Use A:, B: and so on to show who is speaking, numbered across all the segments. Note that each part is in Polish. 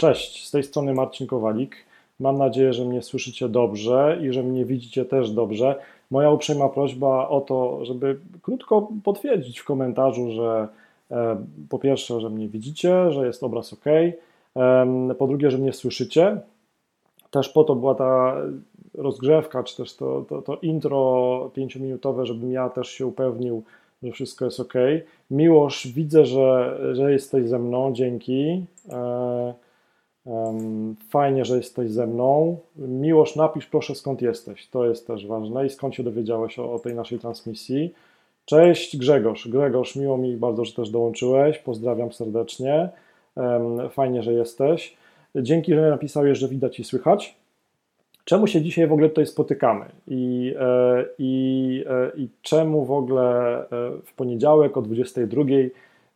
A: Cześć, z tej strony Marcin Kowalik. Mam nadzieję, że mnie słyszycie dobrze i że mnie widzicie też dobrze. Moja uprzejma prośba o to, żeby krótko potwierdzić w komentarzu, że e, po pierwsze, że mnie widzicie, że jest obraz ok, po drugie, że mnie słyszycie. Też po to była ta rozgrzewka, czy też to, to, to intro pięciominutowe, żebym ja też się upewnił, że wszystko jest ok. Miłosz, widzę, że, że jesteś ze mną, dzięki. Fajnie, że jesteś ze mną. Miłosz, napisz proszę skąd jesteś, to jest też ważne i skąd się dowiedziałeś o, o tej naszej transmisji. Cześć Grzegorz. Grzegorz, miło mi bardzo, że też dołączyłeś. Pozdrawiam serdecznie. Fajnie, że jesteś. Dzięki, że napisałeś, że widać i słychać czemu się dzisiaj w ogóle tutaj spotykamy i, e, i, e, i czemu w ogóle e, w poniedziałek o 22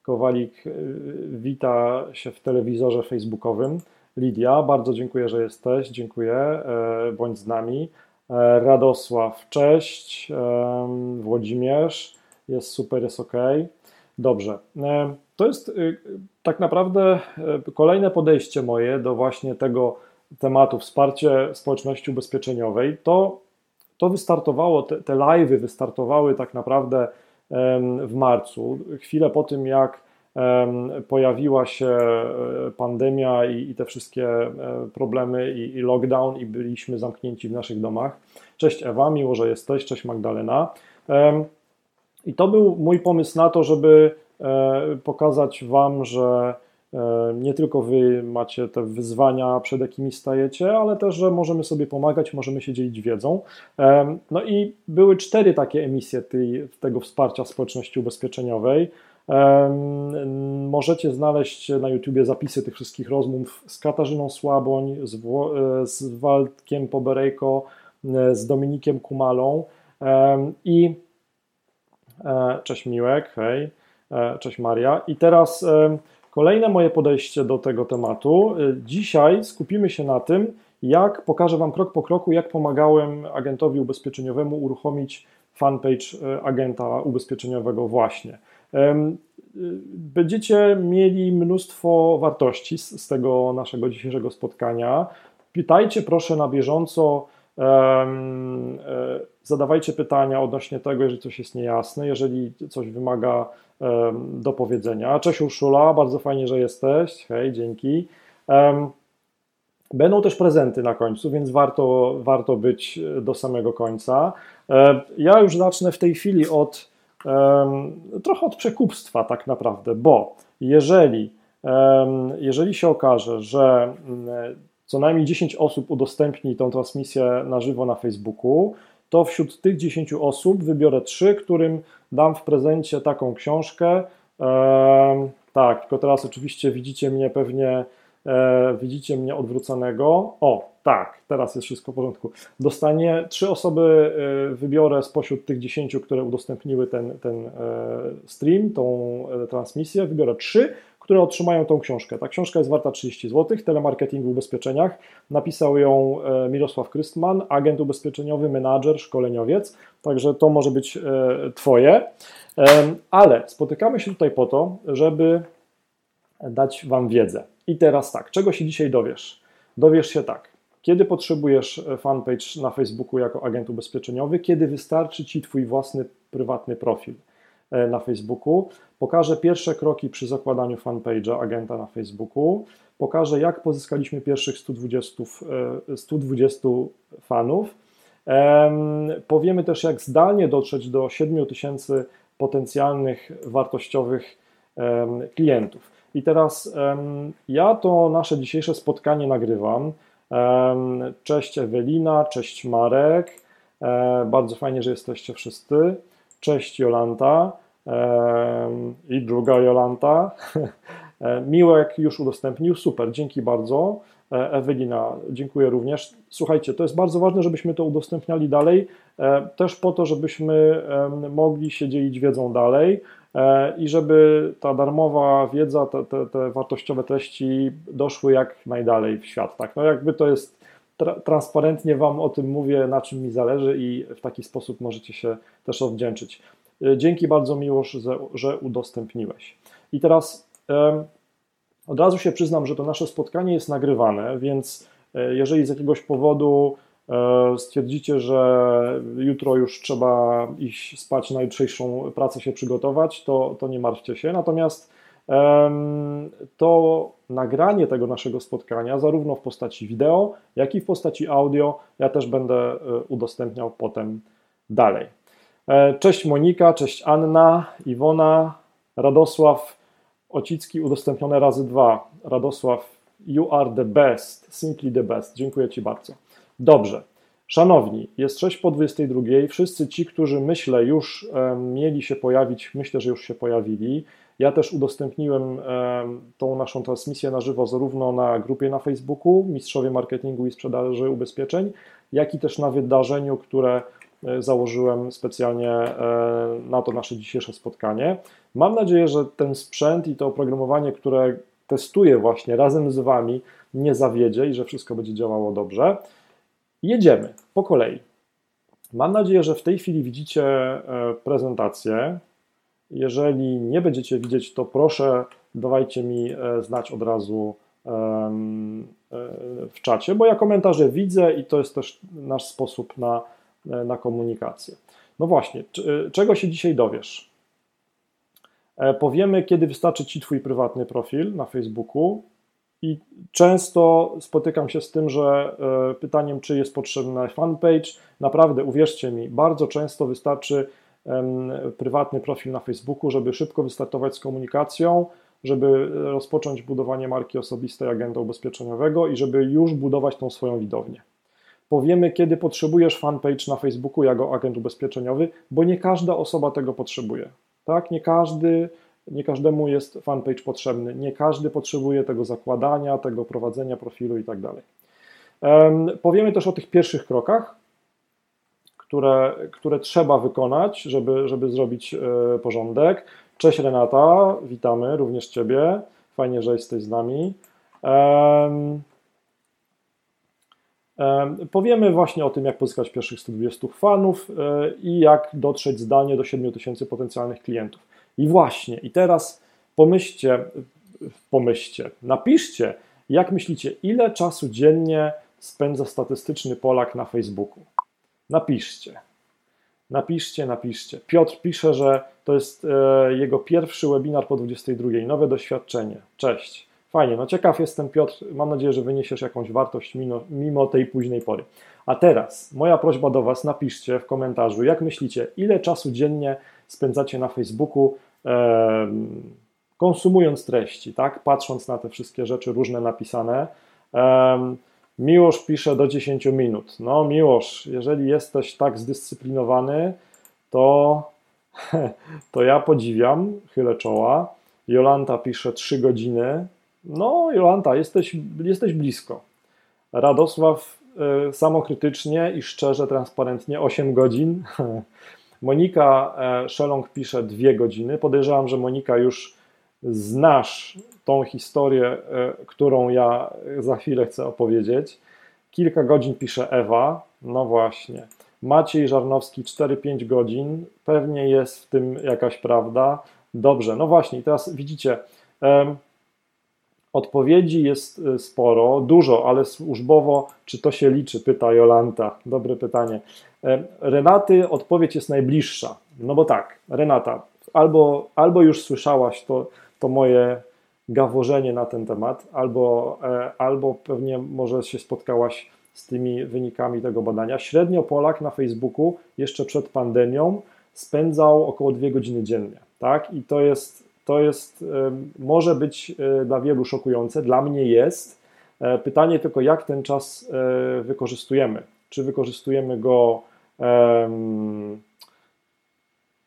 A: Kowalik wita się w telewizorze facebookowym. Lidia, bardzo dziękuję, że jesteś, dziękuję, bądź z nami. Radosław, cześć. Włodzimierz, jest super, jest ok. Dobrze. To jest tak naprawdę kolejne podejście moje do właśnie tego, tematu wsparcie społeczności ubezpieczeniowej, to, to wystartowało, te, te live'y wystartowały tak naprawdę w marcu, chwilę po tym jak pojawiła się e, pandemia i, i te wszystkie e, problemy i, i, lockdown i byliśmy zamknięci w naszych domach. Cześć Ewa, miło, że jesteś, cześć Magdalena. I to był mój pomysł na to, żeby e, pokazać Wam, że nie tylko wy macie te wyzwania, przed jakimi stajecie, ale też, że możemy sobie pomagać, możemy się dzielić wiedzą. No i były cztery takie emisje tej, tego wsparcia społeczności ubezpieczeniowej. E, możecie znaleźć na YouTubie zapisy tych wszystkich rozmów z Katarzyną Słaboń, z, z Waldkiem Poberejko, z Dominikiem Kumalą i cześć Miłek, hej, cześć Maria. I teraz Kolejne moje podejście do tego tematu. Dzisiaj skupimy się na tym, jak pokażę Wam krok po kroku, jak pomagałem agentowi ubezpieczeniowemu uruchomić fanpage agenta ubezpieczeniowego właśnie. Y, będziecie mieli mnóstwo wartości z, z tego naszego dzisiejszego spotkania. Pytajcie proszę na bieżąco, zadawajcie pytania odnośnie tego, jeżeli coś jest niejasne, jeżeli coś wymaga do powiedzenia. Cześć Urszula, bardzo fajnie, że jesteś. Hej, dzięki. Będą też prezenty na końcu, więc warto, warto być do samego końca. Ja już zacznę w tej chwili od trochę od przekupstwa tak naprawdę, bo jeżeli, jeżeli się okaże, że mm, co najmniej 10 osób udostępni tą transmisję na żywo na Facebooku, to wśród tych 10 osób wybiorę 3, którym dam w prezencie taką książkę. Tak, tylko teraz oczywiście widzicie mnie pewnie, e, widzicie mnie odwróconego. O, tak, teraz jest wszystko w porządku. Dostanie trzy osoby, e, wybiorę spośród tych 10, które udostępniły ten, ten e, stream, tą e, transmisję, wybiorę trzy, które otrzymają tą książkę. Ta książka jest warta 30 zł, Telemarketing w ubezpieczeniach. Napisał ją e, Mirosław Krystman, agent ubezpieczeniowy, menadżer, szkoleniowiec, także to może być e, Twoje. Ale spotykamy się tutaj po to, żeby dać Wam wiedzę. I teraz tak, czego się dzisiaj dowiesz? Dowiesz się tak, kiedy potrzebujesz e, fanpage na Facebooku jako agent ubezpieczeniowy, kiedy wystarczy Ci Twój własny prywatny profil. E, na Facebooku, pokażę pierwsze kroki przy zakładaniu fanpage'a agenta na Facebooku, pokażę jak pozyskaliśmy pierwszych 120, 120 e, fanów, powiemy też jak zdalnie dotrzeć do 7000 potencjalnych wartościowych klientów. I teraz ja to nasze dzisiejsze spotkanie nagrywam. Cześć Ewelina, cześć Marek. E, bardzo fajnie, że jesteście wszyscy. Cześć Jolanta i druga Jolanta. E, Miłek już udostępnił, super, dzięki bardzo. E, Ewelina, dziękuję również. Słuchajcie, to jest bardzo ważne, żebyśmy to udostępniali dalej, też po to, żebyśmy mogli się dzielić wiedzą dalej i żeby ta darmowa wiedza, te, te, te wartościowe treści doszły jak najdalej w świat. Tak? No jakby to jest tra transparentnie Wam o tym mówię, na czym mi zależy i w taki sposób możecie się też odwdzięczyć. E, dzięki bardzo Miłosz, że udostępniłeś. I teraz Od razu się przyznam, że to nasze spotkanie jest nagrywane, więc jeżeli z jakiegoś powodu stwierdzicie, że jutro już trzeba iść spać na jutrzejszą pracę się przygotować, to, to nie martwcie się. Natomiast to nagranie tego naszego spotkania, zarówno w postaci wideo, jak i w postaci audio, ja też będę e, udostępniał potem dalej. E, cześć Monika, cześć Anna, Iwona, Radosław Ocicki, udostępnione razy dwa. Radosław, you are the best, simply the best. Dziękuję Ci bardzo. Dobrze. Szanowni, jest 6 po 22. Wszyscy ci, którzy myślę już mieli się pojawić, myślę, że już się pojawili. Ja też udostępniłem tą naszą transmisję na żywo zarówno na grupie na Facebooku Mistrzowie Marketingu i Sprzedaży Ubezpieczeń, jak i też na wydarzeniu, które e, założyłem specjalnie e, na to nasze dzisiejsze spotkanie. Mam nadzieję, że ten sprzęt i to oprogramowanie, które testuję właśnie razem z Wami, nie zawiedzie i że wszystko będzie działało dobrze. Jedziemy po kolei. Mam nadzieję, że w tej chwili widzicie e, prezentację. Jeżeli nie będziecie widzieć, to proszę dawajcie mi e, znać od razu e, w czacie, bo ja komentarze widzę i to jest też nasz sposób na, na komunikację. No właśnie, czego się dzisiaj dowiesz? Powiemy, kiedy wystarczy Ci Twój prywatny profil na Facebooku, i często spotykam się z tym, że e, pytaniem, czy jest potrzebny fanpage, naprawdę uwierzcie mi, bardzo często wystarczy prywatny profil na Facebooku, żeby szybko wystartować z komunikacją, żeby rozpocząć budowanie marki osobistej agenta ubezpieczeniowego i żeby już budować tą swoją widownię. Powiemy, kiedy potrzebujesz fanpage na Facebooku jako agent ubezpieczeniowy, bo nie każda osoba tego potrzebuje. Tak? Nie każdy nie każdemu jest fanpage potrzebny, nie każdy potrzebuje tego zakładania, tego prowadzenia profilu i tak dalej. Powiemy też o tych pierwszych krokach, które, które trzeba wykonać, żeby, żeby zrobić e, porządek. Cześć Renata, witamy również Ciebie. Fajnie, że jesteś z nami. Powiemy właśnie o tym, jak pozyskać pierwszych 120 fanów e, i jak dotrzeć zdalnie do 7000 potencjalnych klientów. I właśnie, i teraz pomyślcie, pomyślcie, napiszcie, jak myślicie, ile czasu dziennie spędza statystyczny Polak na Facebooku? Napiszcie. Napiszcie, napiszcie. Piotr pisze, że to jest e, jego pierwszy webinar po 22. Nowe doświadczenie. Cześć. Fajnie, no ciekaw jestem, Piotr. Mam nadzieję, że wyniesiesz jakąś wartość mimo, mimo tej późnej pory. A teraz moja prośba do Was, napiszcie w komentarzu, jak myślicie, ile czasu dziennie spędzacie na Facebooku, konsumując treści, tak? patrząc na te wszystkie rzeczy różne napisane. Miłosz pisze do 10 minut. No, Miłosz, jeżeli jesteś tak zdyscyplinowany, to, to ja podziwiam, chylę czoła. Jolanta pisze 3 godziny. No, Jolanta, jesteś, jesteś blisko. Radosław y, samokrytycznie i szczerze, transparentnie 8 godzin. Monika e, Szelong pisze dwie godziny. Podejrzewam, że Monika już znasz tą historię, e, którą ja za chwilę chcę opowiedzieć. Kilka godzin pisze Ewa. No właśnie. Maciej Żarnowski 4-5 godzin. Pewnie jest w tym jakaś prawda. Dobrze, no właśnie, teraz widzicie, odpowiedzi jest e, sporo, dużo, ale służbowo, czy to się liczy, pyta Jolanta. Dobre pytanie. E, Renaty odpowiedź jest najbliższa. No bo tak, Renata, albo, albo już słyszałaś to, to moje gaworzenie na ten temat, albo, e, albo pewnie może się spotkałaś z tymi wynikami tego badania. Średnio Polak na Facebooku jeszcze przed pandemią spędzał około dwie godziny dziennie. Tak? I to jest, to jest, e, może być dla wielu szokujące, dla mnie jest. Pytanie tylko, jak ten czas wykorzystujemy. Czy wykorzystujemy go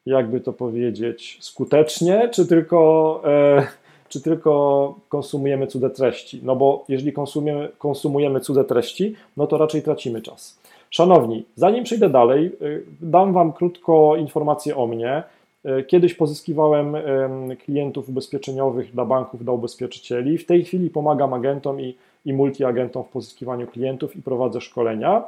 A: jakby to powiedzieć, skutecznie, czy tylko, e, czy tylko konsumujemy cudze treści? No bo jeżeli konsumujemy, konsumujemy cudze treści, no to raczej tracimy czas. Szanowni, zanim przejdę dalej, e, dam Wam krótko informację o mnie. E, kiedyś pozyskiwałem klientów ubezpieczeniowych dla banków, dla ubezpieczycieli. W tej chwili pomagam agentom i, i multiagentom w pozyskiwaniu klientów i prowadzę szkolenia.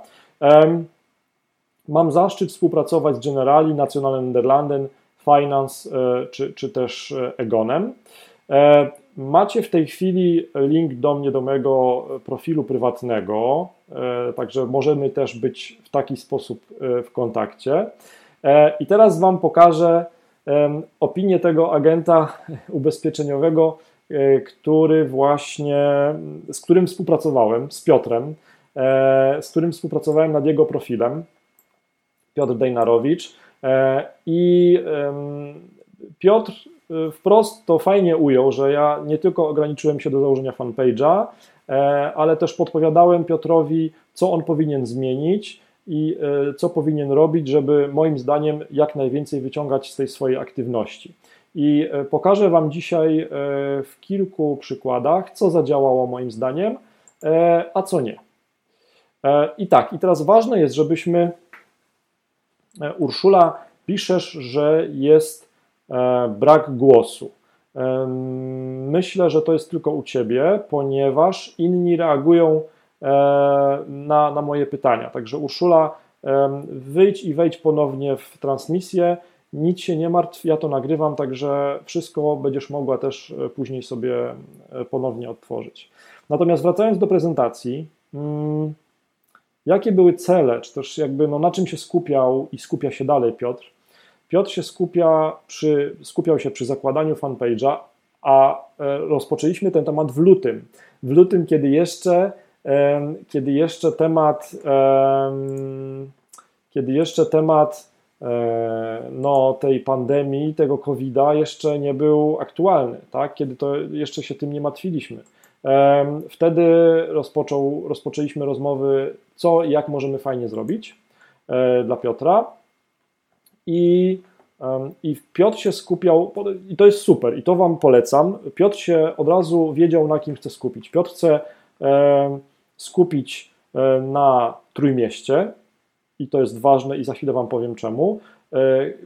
A: Mam zaszczyt współpracować z Generali, Nationalen Nederlanden, Finance e, czy, czy też e, Egonem. Macie w tej chwili link do mnie, do mojego profilu prywatnego, także możemy też być w taki sposób w kontakcie. I teraz Wam pokażę opinię tego agenta ubezpieczeniowego, który właśnie, z którym współpracowałem, z Piotrem, z którym współpracowałem nad jego profilem. Piotr Dejnarowicz. I Piotr wprost to fajnie ujął, że ja nie tylko ograniczyłem się do założenia fanpage'a, e, ale też podpowiadałem Piotrowi, co on powinien zmienić i e, co powinien robić, żeby moim zdaniem jak najwięcej wyciągać z tej swojej aktywności. I e, pokażę Wam dzisiaj w kilku przykładach, co zadziałało moim zdaniem, a co nie. I tak, i teraz ważne jest, żebyśmy. Urszula, piszesz, że jest E, brak głosu. E, myślę, że to jest tylko u ciebie, ponieważ inni reagują e, na, na moje pytania. Także Urszula, wyjdź i wejdź ponownie w transmisję. Nic się nie martw, ja to nagrywam, także wszystko będziesz mogła też później sobie ponownie odtworzyć. Natomiast wracając do prezentacji, mm, jakie były cele, czy też jakby no, na czym się skupiał i skupia się dalej Piotr? Piotr się skupia przy, skupiał się przy zakładaniu fanpage'a, a e, rozpoczęliśmy ten temat w lutym. W lutym, kiedy jeszcze, kiedy jeszcze temat, kiedy jeszcze temat e, no, tej pandemii, tego COVID-a jeszcze nie był aktualny, tak? kiedy to jeszcze się tym nie martwiliśmy. Wtedy rozpoczął, rozpoczęliśmy rozmowy, co i jak możemy fajnie zrobić e, dla Piotra. I, I Piotr się skupiał, i to jest super, i to Wam polecam. Piotr się od razu wiedział, na kim chce skupić. Piotr chce skupić na Trójmieście, i to jest ważne, i za chwilę Wam powiem czemu.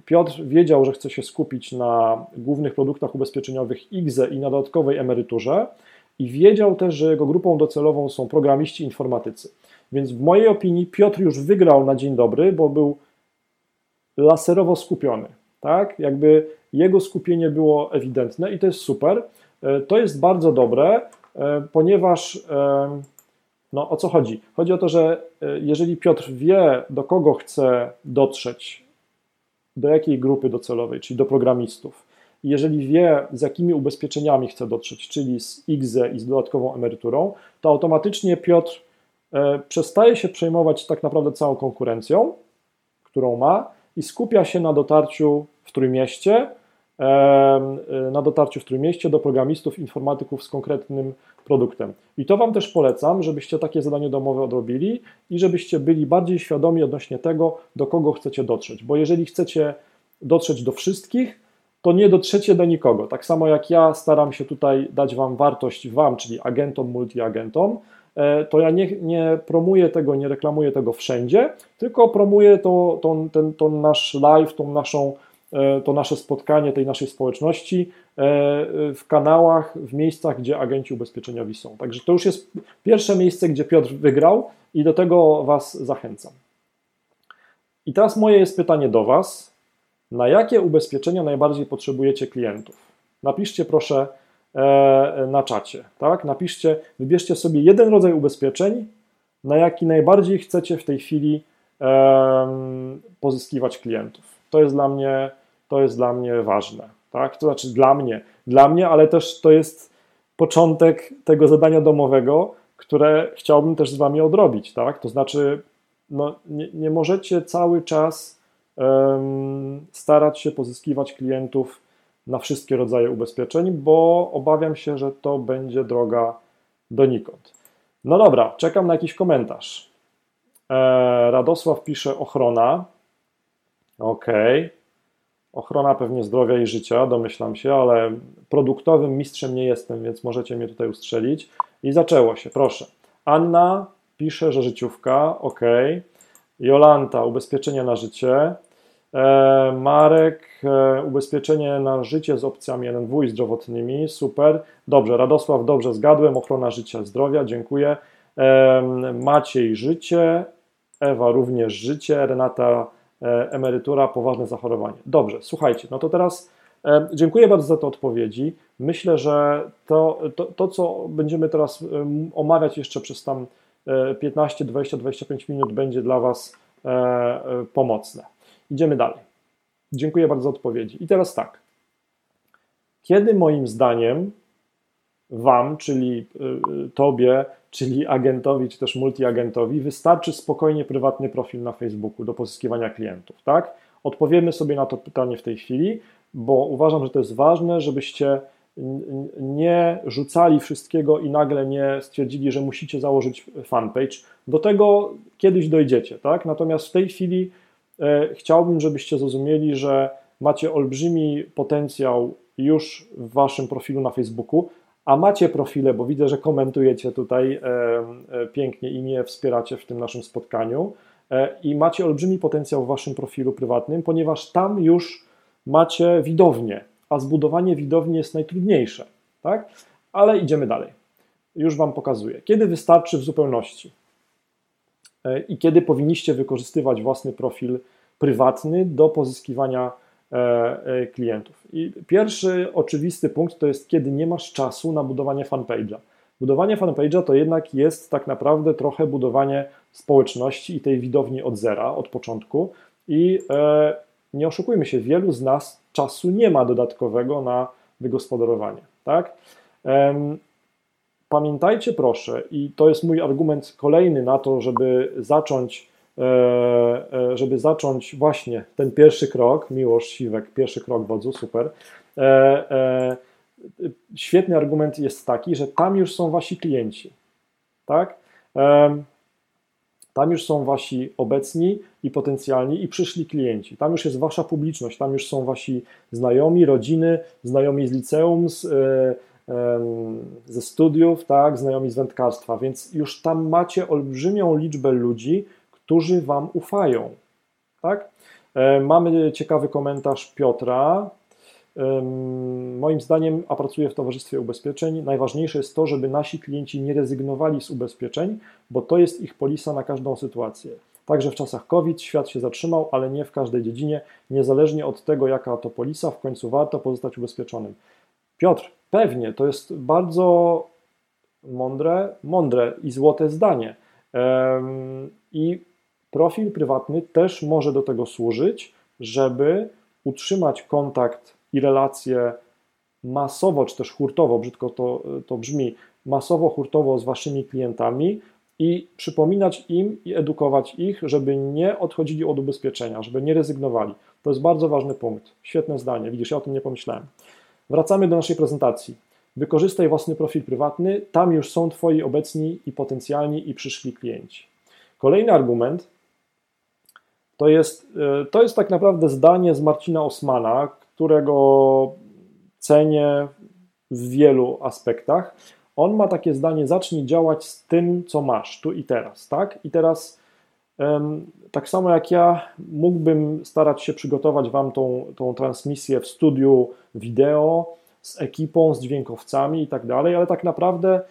A: Piotr wiedział, że chce się skupić na głównych produktach ubezpieczeniowych IGZE i na dodatkowej emeryturze, i wiedział też, że jego grupą docelową są programiści informatycy. Więc w mojej opinii Piotr już wygrał na dzień dobry, bo był laserowo skupiony, tak? Jakby jego skupienie było ewidentne i to jest super. E, to jest bardzo dobre, ponieważ e, no o co chodzi? Chodzi o to, że jeżeli Piotr wie, do kogo chce dotrzeć, do jakiej grupy docelowej, czyli do programistów, jeżeli wie, z jakimi ubezpieczeniami chce dotrzeć, czyli z IGZE i z dodatkową emeryturą, to automatycznie Piotr przestaje się przejmować tak naprawdę całą konkurencją, którą ma, i skupia się na dotarciu w Trójmieście, na dotarciu w Trójmieście do programistów, informatyków z konkretnym produktem. I to Wam też polecam, żebyście takie zadanie domowe odrobili i żebyście byli bardziej świadomi odnośnie tego, do kogo chcecie dotrzeć. Bo jeżeli chcecie dotrzeć do wszystkich, to nie dotrzecie do nikogo. Tak samo jak ja staram się tutaj dać Wam wartość Wam, czyli agentom, multiagentom, E, to ja nie, nie promuję tego, nie reklamuję tego wszędzie, tylko promuję to, to, ten, nasz live, tą naszą, to nasze spotkanie tej naszej społeczności e, w kanałach, w miejscach, gdzie agenci ubezpieczeniowi są. Także to już jest pierwsze miejsce, gdzie Piotr wygrał i do tego Was zachęcam. I teraz moje jest pytanie do Was. Na jakie ubezpieczenia najbardziej potrzebujecie klientów? Napiszcie proszę E, na czacie. Tak? Napiszcie, wybierzcie sobie jeden rodzaj ubezpieczeń, na jaki najbardziej chcecie w tej chwili pozyskiwać klientów. To jest dla mnie, to jest dla mnie ważne. Tak? To znaczy dla mnie, dla mnie, ale też to jest początek tego zadania domowego, które chciałbym też z Wami odrobić. Tak? To znaczy, no, nie, nie możecie cały czas um, starać się pozyskiwać klientów na wszystkie rodzaje ubezpieczeń, bo obawiam się, że to będzie droga donikąd. No dobra, czekam na jakiś komentarz. E, Radosław pisze ochrona. Ok. Ochrona pewnie zdrowia i życia, domyślam się, ale produktowym mistrzem nie jestem, więc możecie mnie tutaj ustrzelić. I zaczęło się, proszę. Anna pisze, że życiówka, ok. Jolanta, ubezpieczenie na życie. E, Marek, e, ubezpieczenie na życie z opcjami NNW i zdrowotnymi, super. Dobrze, Radosław, dobrze zgadłem, ochrona życia, zdrowia, dziękuję. E, Maciej, życie, Ewa również życie, Renata, emerytura, poważne zachorowanie. Dobrze, słuchajcie, no to teraz E, dziękuję bardzo za te odpowiedzi. Myślę, że to, to, to co będziemy teraz omawiać jeszcze przez tam 15, 20, 25 minut będzie dla Was pomocne. Idziemy dalej. Dziękuję bardzo za odpowiedzi. I teraz tak. Kiedy moim zdaniem Wam, czyli Tobie, czyli agentowi, czy też multiagentowi, wystarczy spokojnie prywatny profil na Facebooku do pozyskiwania klientów, tak? Odpowiemy sobie na to pytanie w tej chwili, bo uważam, że to jest ważne, żebyście nie rzucali wszystkiego i nagle nie stwierdzili, że musicie założyć fanpage. Do tego kiedyś dojdziecie, tak? Natomiast w tej chwili e, chciałbym, żebyście zrozumieli, że macie olbrzymi potencjał już w waszym profilu na Facebooku, a macie profile, bo widzę, że komentujecie tutaj e, e, pięknie i mnie wspieracie w tym naszym spotkaniu e, i macie olbrzymi potencjał w waszym profilu prywatnym, ponieważ tam już macie widownię, a zbudowanie widowni jest najtrudniejsze, tak? Ale idziemy dalej. Już wam pokazuję. Kiedy wystarczy w zupełności i kiedy powinniście wykorzystywać własny profil prywatny do pozyskiwania E, e, klientów. I pierwszy oczywisty punkt to jest, kiedy nie masz czasu na budowanie fanpage'a. Budowanie fanpage'a to jednak jest tak naprawdę trochę budowanie społeczności i tej widowni od zera, od początku. I e, nie oszukujmy się, wielu z nas czasu nie ma dodatkowego na wygospodarowanie. Tak? Pamiętajcie proszę, i to jest mój argument kolejny na to, żeby zacząć E, e, żeby zacząć właśnie ten pierwszy krok, Miłosz Siwek, pierwszy krok wodzu, super. E, świetny argument jest taki, że tam już są wasi klienci, tak? Tam już są wasi obecni i potencjalni i przyszli klienci. Tam już jest wasza publiczność, tam już są wasi znajomi, rodziny, znajomi z liceum, z, ze studiów, tak, znajomi z wędkarstwa, więc już tam macie olbrzymią liczbę ludzi, którzy Wam ufają. Tak? E, mamy ciekawy komentarz Piotra. Moim zdaniem, a pracuję w towarzystwie ubezpieczeń, najważniejsze jest to, żeby nasi klienci nie rezygnowali z ubezpieczeń, bo to jest ich polisa na każdą sytuację. Także w czasach COVID świat się zatrzymał, ale nie w każdej dziedzinie, niezależnie od tego, jaka to polisa, w końcu warto pozostać ubezpieczonym. Piotr, pewnie, to jest bardzo mądre, mądre i złote zdanie. I Profil prywatny też może do tego służyć, żeby utrzymać kontakt i relacje masowo, czy też hurtowo, brzydko to, to brzmi, masowo, hurtowo z waszymi klientami i przypominać im i edukować ich, żeby nie odchodzili od ubezpieczenia, żeby nie rezygnowali. To jest bardzo ważny punkt. Świetne zdanie. Widzisz, ja o tym nie pomyślałem. Wracamy do naszej prezentacji. Wykorzystaj własny profil prywatny, tam już są Twoi obecni i potencjalni i przyszli klienci. Kolejny argument to jest, e, to jest tak naprawdę zdanie z Marcina Osmana, którego cenię w wielu aspektach. On ma takie zdanie: zacznij działać z tym, co masz, tu i teraz, tak? I teraz, tak samo jak ja, mógłbym starać się przygotować Wam tą, tą transmisję w studiu wideo z ekipą, z dźwiękowcami i tak dalej, ale tak naprawdę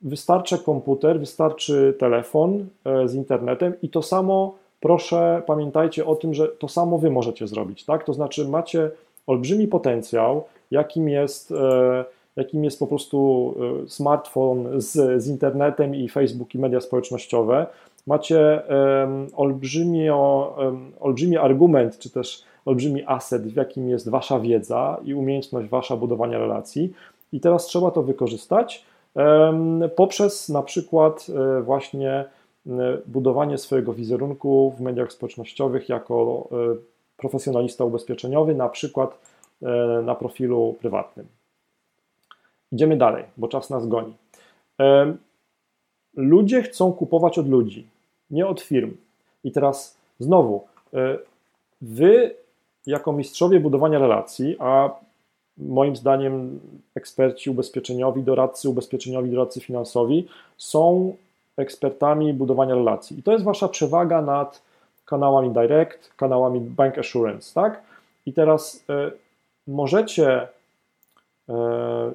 A: wystarczy komputer, wystarczy telefon e, z internetem i to samo proszę pamiętajcie o tym, że to samo wy możecie zrobić, tak? To znaczy macie olbrzymi potencjał, jakim jest, e, jakim jest po prostu e, smartfon z, z internetem i Facebook i media społecznościowe. Macie olbrzymi, olbrzymi argument, czy też olbrzymi aset, w jakim jest wasza wiedza i umiejętność wasza budowania relacji. I teraz trzeba to wykorzystać poprzez na przykład e, właśnie budowanie swojego wizerunku w mediach społecznościowych jako e, profesjonalista ubezpieczeniowy, na przykład e, na profilu prywatnym. Idziemy dalej, bo czas nas goni. E, ludzie chcą kupować od ludzi, nie od firm. I teraz znowu, wy jako mistrzowie budowania relacji, a moim zdaniem eksperci ubezpieczeniowi, doradcy ubezpieczeniowi, doradcy finansowi są ekspertami budowania relacji. I to jest wasza przewaga nad kanałami direct, kanałami bank assurance, tak? I teraz y, możecie y,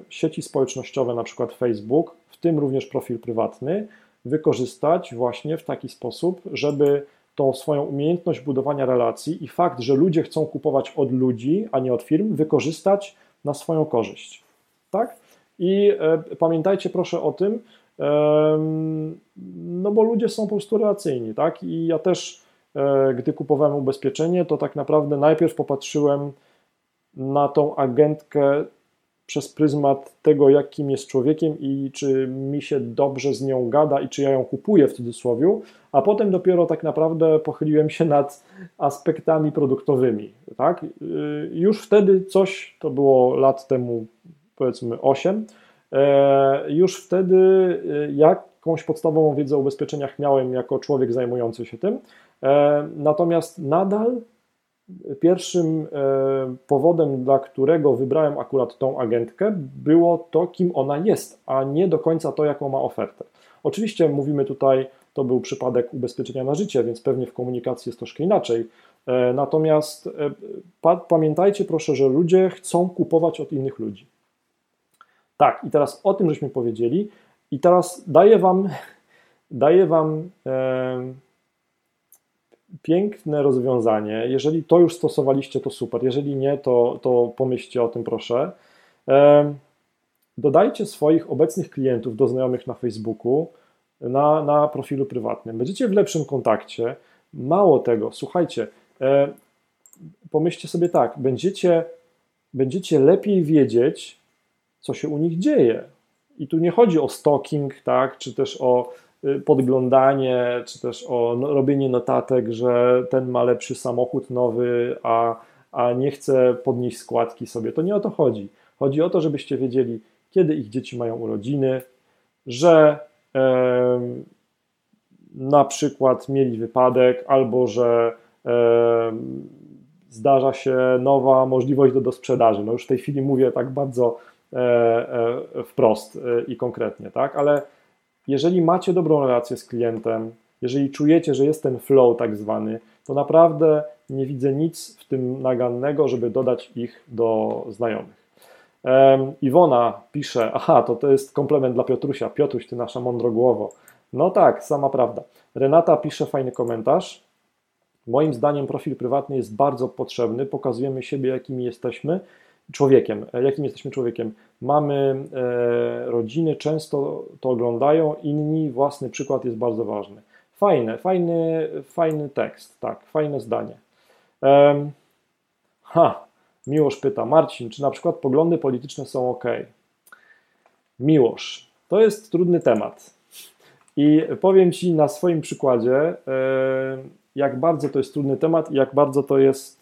A: sieci społecznościowe, na przykład Facebook, w tym również profil prywatny, wykorzystać właśnie w taki sposób, żeby tą swoją umiejętność budowania relacji i fakt, że ludzie chcą kupować od ludzi, a nie od firm, wykorzystać na swoją korzyść. Tak? I e, pamiętajcie proszę o tym, no bo ludzie są po prostu relacyjni, tak? I ja też, e, gdy kupowałem ubezpieczenie, to tak naprawdę najpierw popatrzyłem na tą agentkę przez pryzmat tego, jakim jest człowiekiem i czy mi się dobrze z nią gada i czy ja ją kupuję w cudzysłowie, a potem dopiero tak naprawdę pochyliłem się nad aspektami produktowymi. Tak? Y, już wtedy coś, to było lat temu powiedzmy 8, e, już wtedy y, jakąś podstawową wiedzę o ubezpieczeniach miałem jako człowiek zajmujący się tym, e, natomiast nadal Pierwszym e, powodem, dla którego wybrałem akurat tą agentkę, było to, kim ona jest, a nie do końca to, jaką ma ofertę. Oczywiście mówimy tutaj, to był przypadek ubezpieczenia na życie, więc pewnie w komunikacji jest troszkę inaczej. E, natomiast e, pamiętajcie proszę, że ludzie chcą kupować od innych ludzi. Tak, i teraz o tym żeśmy powiedzieli, i teraz daję Wam, daję wam piękne rozwiązanie. Jeżeli to już stosowaliście, to super. Jeżeli nie, to, to pomyślcie o tym, proszę. Dodajcie swoich obecnych klientów do znajomych na Facebooku, na, na profilu prywatnym. Będziecie w lepszym kontakcie. Mało tego, słuchajcie, pomyślcie sobie tak, będziecie, będziecie lepiej wiedzieć, co się u nich dzieje. I tu nie chodzi o stalking, tak, czy też o Y, podglądanie, czy też o no, robienie notatek, że ten ma lepszy samochód nowy, a, a nie chce podnieść składki sobie. To nie o to chodzi. Chodzi o to, żebyście wiedzieli, kiedy ich dzieci mają urodziny, że e, na przykład mieli wypadek, albo że e, zdarza się nowa możliwość do, do sprzedaży. No już w tej chwili mówię tak bardzo wprost e, i konkretnie, tak? Ale jeżeli macie dobrą relację z klientem, jeżeli czujecie, że jest ten flow tak zwany, to naprawdę nie widzę nic w tym nagannego, żeby dodać ich do znajomych. Um, Iwona pisze, aha, to to jest komplement dla Piotrusia. Piotruś, ty nasza mądrogłowo. No tak, sama prawda. Renata pisze fajny komentarz. Moim zdaniem profil prywatny jest bardzo potrzebny. Pokazujemy siebie, jakimi jesteśmy człowiekiem, e, jakim jesteśmy człowiekiem. Mamy e, rodziny, często to oglądają, inni, własny przykład jest bardzo ważny. Fajne, fajny, fajny tekst, tak, fajne zdanie. ha, Miłosz pyta, Marcin, czy na przykład poglądy polityczne są ok? Miłosz, to jest trudny temat. I powiem Ci na swoim przykładzie, e, jak bardzo to jest trudny temat i jak bardzo to jest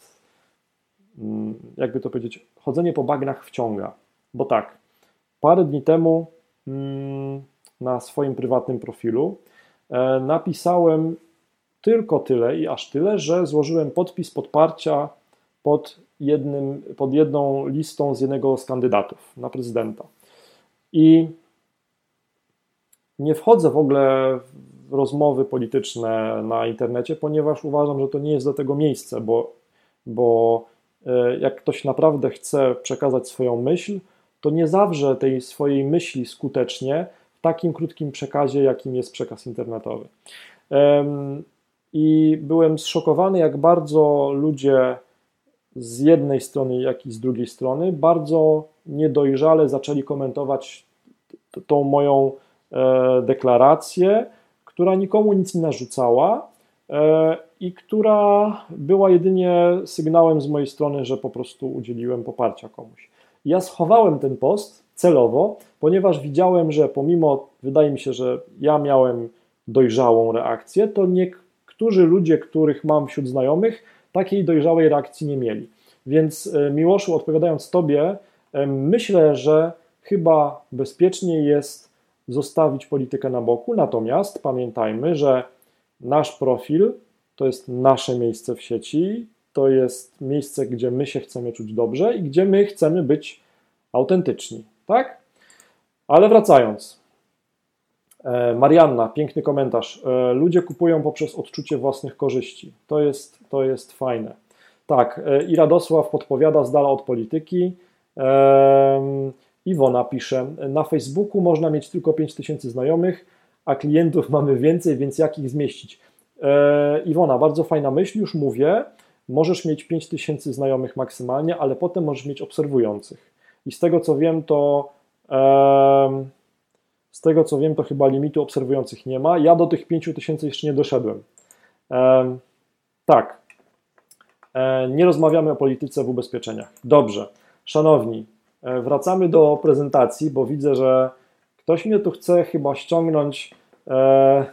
A: jakby to powiedzieć, chodzenie po bagnach wciąga. Bo tak, parę dni temu mm, na swoim prywatnym profilu e, napisałem tylko tyle i aż tyle, że złożyłem podpis podparcia pod, jednym, pod jedną listą z jednego z kandydatów na prezydenta. I nie wchodzę w ogóle w rozmowy polityczne na internecie, ponieważ uważam, że to nie jest do tego miejsce, bo, bo jak ktoś naprawdę chce przekazać swoją myśl, to nie zawrze tej swojej myśli skutecznie w takim krótkim przekazie, jakim jest przekaz internetowy. I byłem zszokowany, jak bardzo ludzie z jednej strony, jak i z drugiej strony bardzo niedojrzale zaczęli komentować tą moją e, deklarację, która nikomu nic nie narzucała, E, i która była jedynie sygnałem z mojej strony, że po prostu udzieliłem poparcia komuś. Ja schowałem ten post celowo, ponieważ widziałem, że pomimo, wydaje mi się, że ja miałem dojrzałą reakcję, to niektórzy ludzie, których mam wśród znajomych, takiej dojrzałej reakcji nie mieli. Więc e, Miłoszu, odpowiadając Tobie, e, myślę, że chyba bezpiecznie jest zostawić politykę na boku, natomiast pamiętajmy, że Nasz profil to jest nasze miejsce w sieci, to jest miejsce, gdzie my się chcemy czuć dobrze i gdzie my chcemy być autentyczni, tak? Ale wracając. E, Marianna, piękny komentarz. E, ludzie kupują poprzez odczucie własnych korzyści. To jest, to jest fajne. Tak, e, i Radosław podpowiada z dala od polityki. Iwona pisze, na Facebooku można mieć tylko 5000 znajomych, a klientów mamy więcej, więc jak ich zmieścić? E, Iwona, bardzo fajna myśl, już mówię. Możesz mieć 5000 znajomych maksymalnie, ale potem możesz mieć obserwujących. I z tego co wiem, to z tego co wiem, to chyba limitu obserwujących nie ma. Ja do tych 5000 jeszcze nie doszedłem. Tak. E, nie rozmawiamy o polityce w ubezpieczeniach. Dobrze. Szanowni, e, wracamy do prezentacji, bo widzę, że ktoś mnie tu chce chyba ściągnąć e,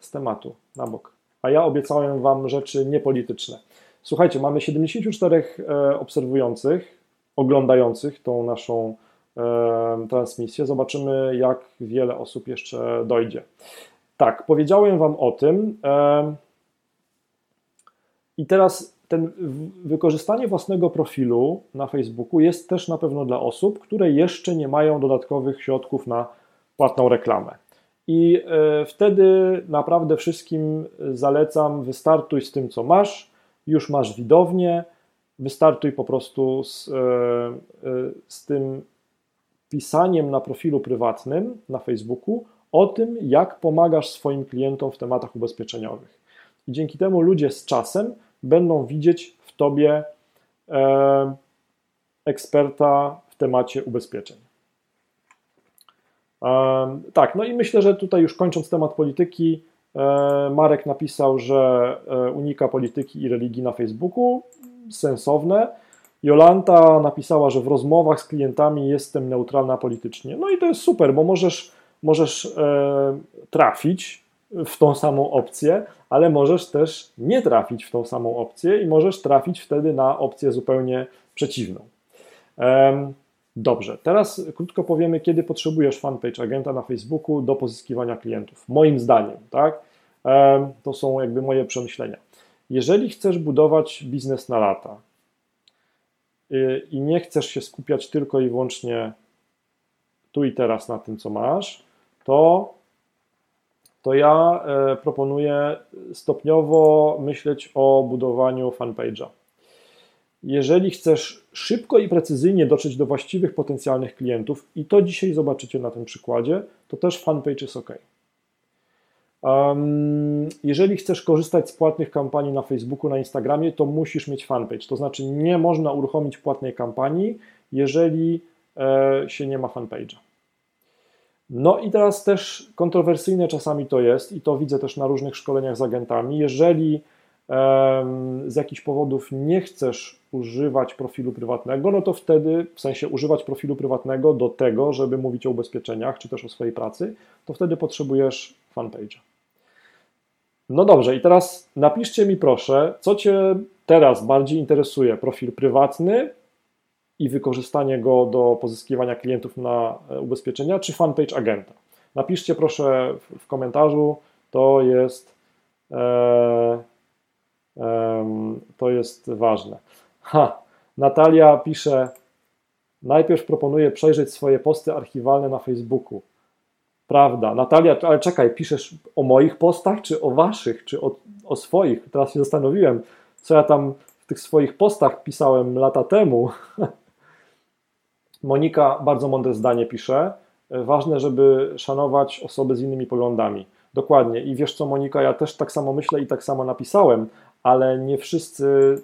A: z tematu na bok. A ja obiecałem Wam rzeczy niepolityczne. Słuchajcie, mamy 74 obserwujących, oglądających tą naszą transmisję. Zobaczymy, jak wiele osób jeszcze dojdzie. Tak, powiedziałem Wam o tym. I teraz ten wykorzystanie własnego profilu na Facebooku jest też na pewno dla osób, które jeszcze nie mają dodatkowych środków na płatną reklamę. I e, wtedy naprawdę wszystkim zalecam, wystartuj z tym, co masz, już masz widownię, wystartuj po prostu z, e, e, z tym pisaniem na profilu prywatnym na Facebooku o tym, jak pomagasz swoim klientom w tematach ubezpieczeniowych. I dzięki temu ludzie z czasem będą widzieć w tobie eksperta w temacie ubezpieczeń. Tak, no i myślę, że tutaj już kończąc temat polityki, e, Marek napisał, że e, unika polityki i religii na Facebooku. Sensowne. Jolanta napisała, że w rozmowach z klientami jestem neutralna politycznie. No i to jest super, bo możesz, możesz e, trafić w tą samą opcję, ale możesz też nie trafić w tą samą opcję i możesz trafić wtedy na opcję zupełnie przeciwną. Dobrze, teraz krótko powiemy, kiedy potrzebujesz fanpage agenta na Facebooku do pozyskiwania klientów. Moim zdaniem, tak? To są jakby moje przemyślenia. Jeżeli chcesz budować biznes na lata y, i nie chcesz się skupiać tylko i wyłącznie tu i teraz na tym, co masz, to to ja e, proponuję stopniowo myśleć o budowaniu fanpage'a. Jeżeli chcesz szybko i precyzyjnie dotrzeć do właściwych potencjalnych klientów, i to dzisiaj zobaczycie na tym przykładzie, to też fanpage jest ok. Jeżeli chcesz korzystać z płatnych kampanii na Facebooku, na Instagramie, to musisz mieć fanpage. To znaczy, nie można uruchomić płatnej kampanii, jeżeli e, się nie ma fanpage'a. No i teraz też kontrowersyjne czasami to jest, i to widzę też na różnych szkoleniach z agentami. Jeżeli z jakichś powodów nie chcesz używać profilu prywatnego, no to wtedy, w sensie używać profilu prywatnego do tego, żeby mówić o ubezpieczeniach, czy też o swojej pracy, to wtedy potrzebujesz fanpage'a. No dobrze, i teraz napiszcie mi proszę, co Cię teraz bardziej interesuje, profil prywatny i wykorzystanie go do pozyskiwania klientów na e, ubezpieczenia, czy fanpage agenta. Napiszcie proszę w komentarzu, to jest, e, to jest ważne. Ha, Natalia pisze, najpierw proponuję przejrzeć swoje posty archiwalne na Facebooku. Prawda, Natalia, ale czekaj, piszesz o moich postach, czy o waszych, czy o, o swoich? Teraz się zastanowiłem, co ja tam w tych swoich postach pisałem lata temu. Monika bardzo mądre zdanie pisze. Ważne, żeby szanować osoby z innymi poglądami. Dokładnie. I wiesz co, Monika, ja też tak samo myślę i tak samo napisałem, ale nie wszyscy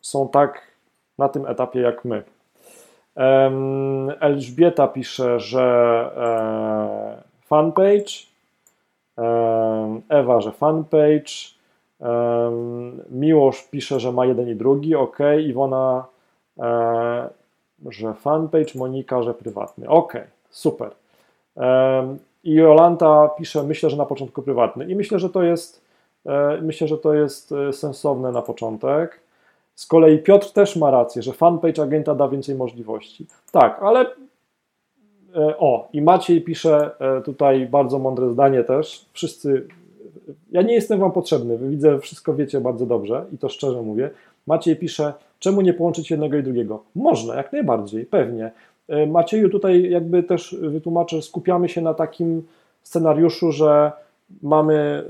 A: są tak na tym etapie jak my. Elżbieta pisze, że e, fanpage, Ewa, że fanpage, Miłosz pisze, że ma jeden i drugi, ok, Iwona e, że fanpage, Monika, że prywatny. Ok, super. I Jolanta pisze, myślę, że na początku prywatny. I myślę, że to jest, myślę, że to jest e, sensowne na początek. Z kolei Piotr też ma rację, że fanpage agenta da więcej możliwości. Tak, ale e, o, i Maciej pisze tutaj bardzo mądre zdanie też. Wszyscy, ja nie jestem Wam potrzebny, Wy widzę, wszystko wiecie bardzo dobrze i to szczerze mówię. Maciej pisze, czemu nie połączyć jednego i drugiego? Można, jak najbardziej, pewnie. E, Macieju, tutaj jakby też wytłumaczę, skupiamy się na takim scenariuszu, że mamy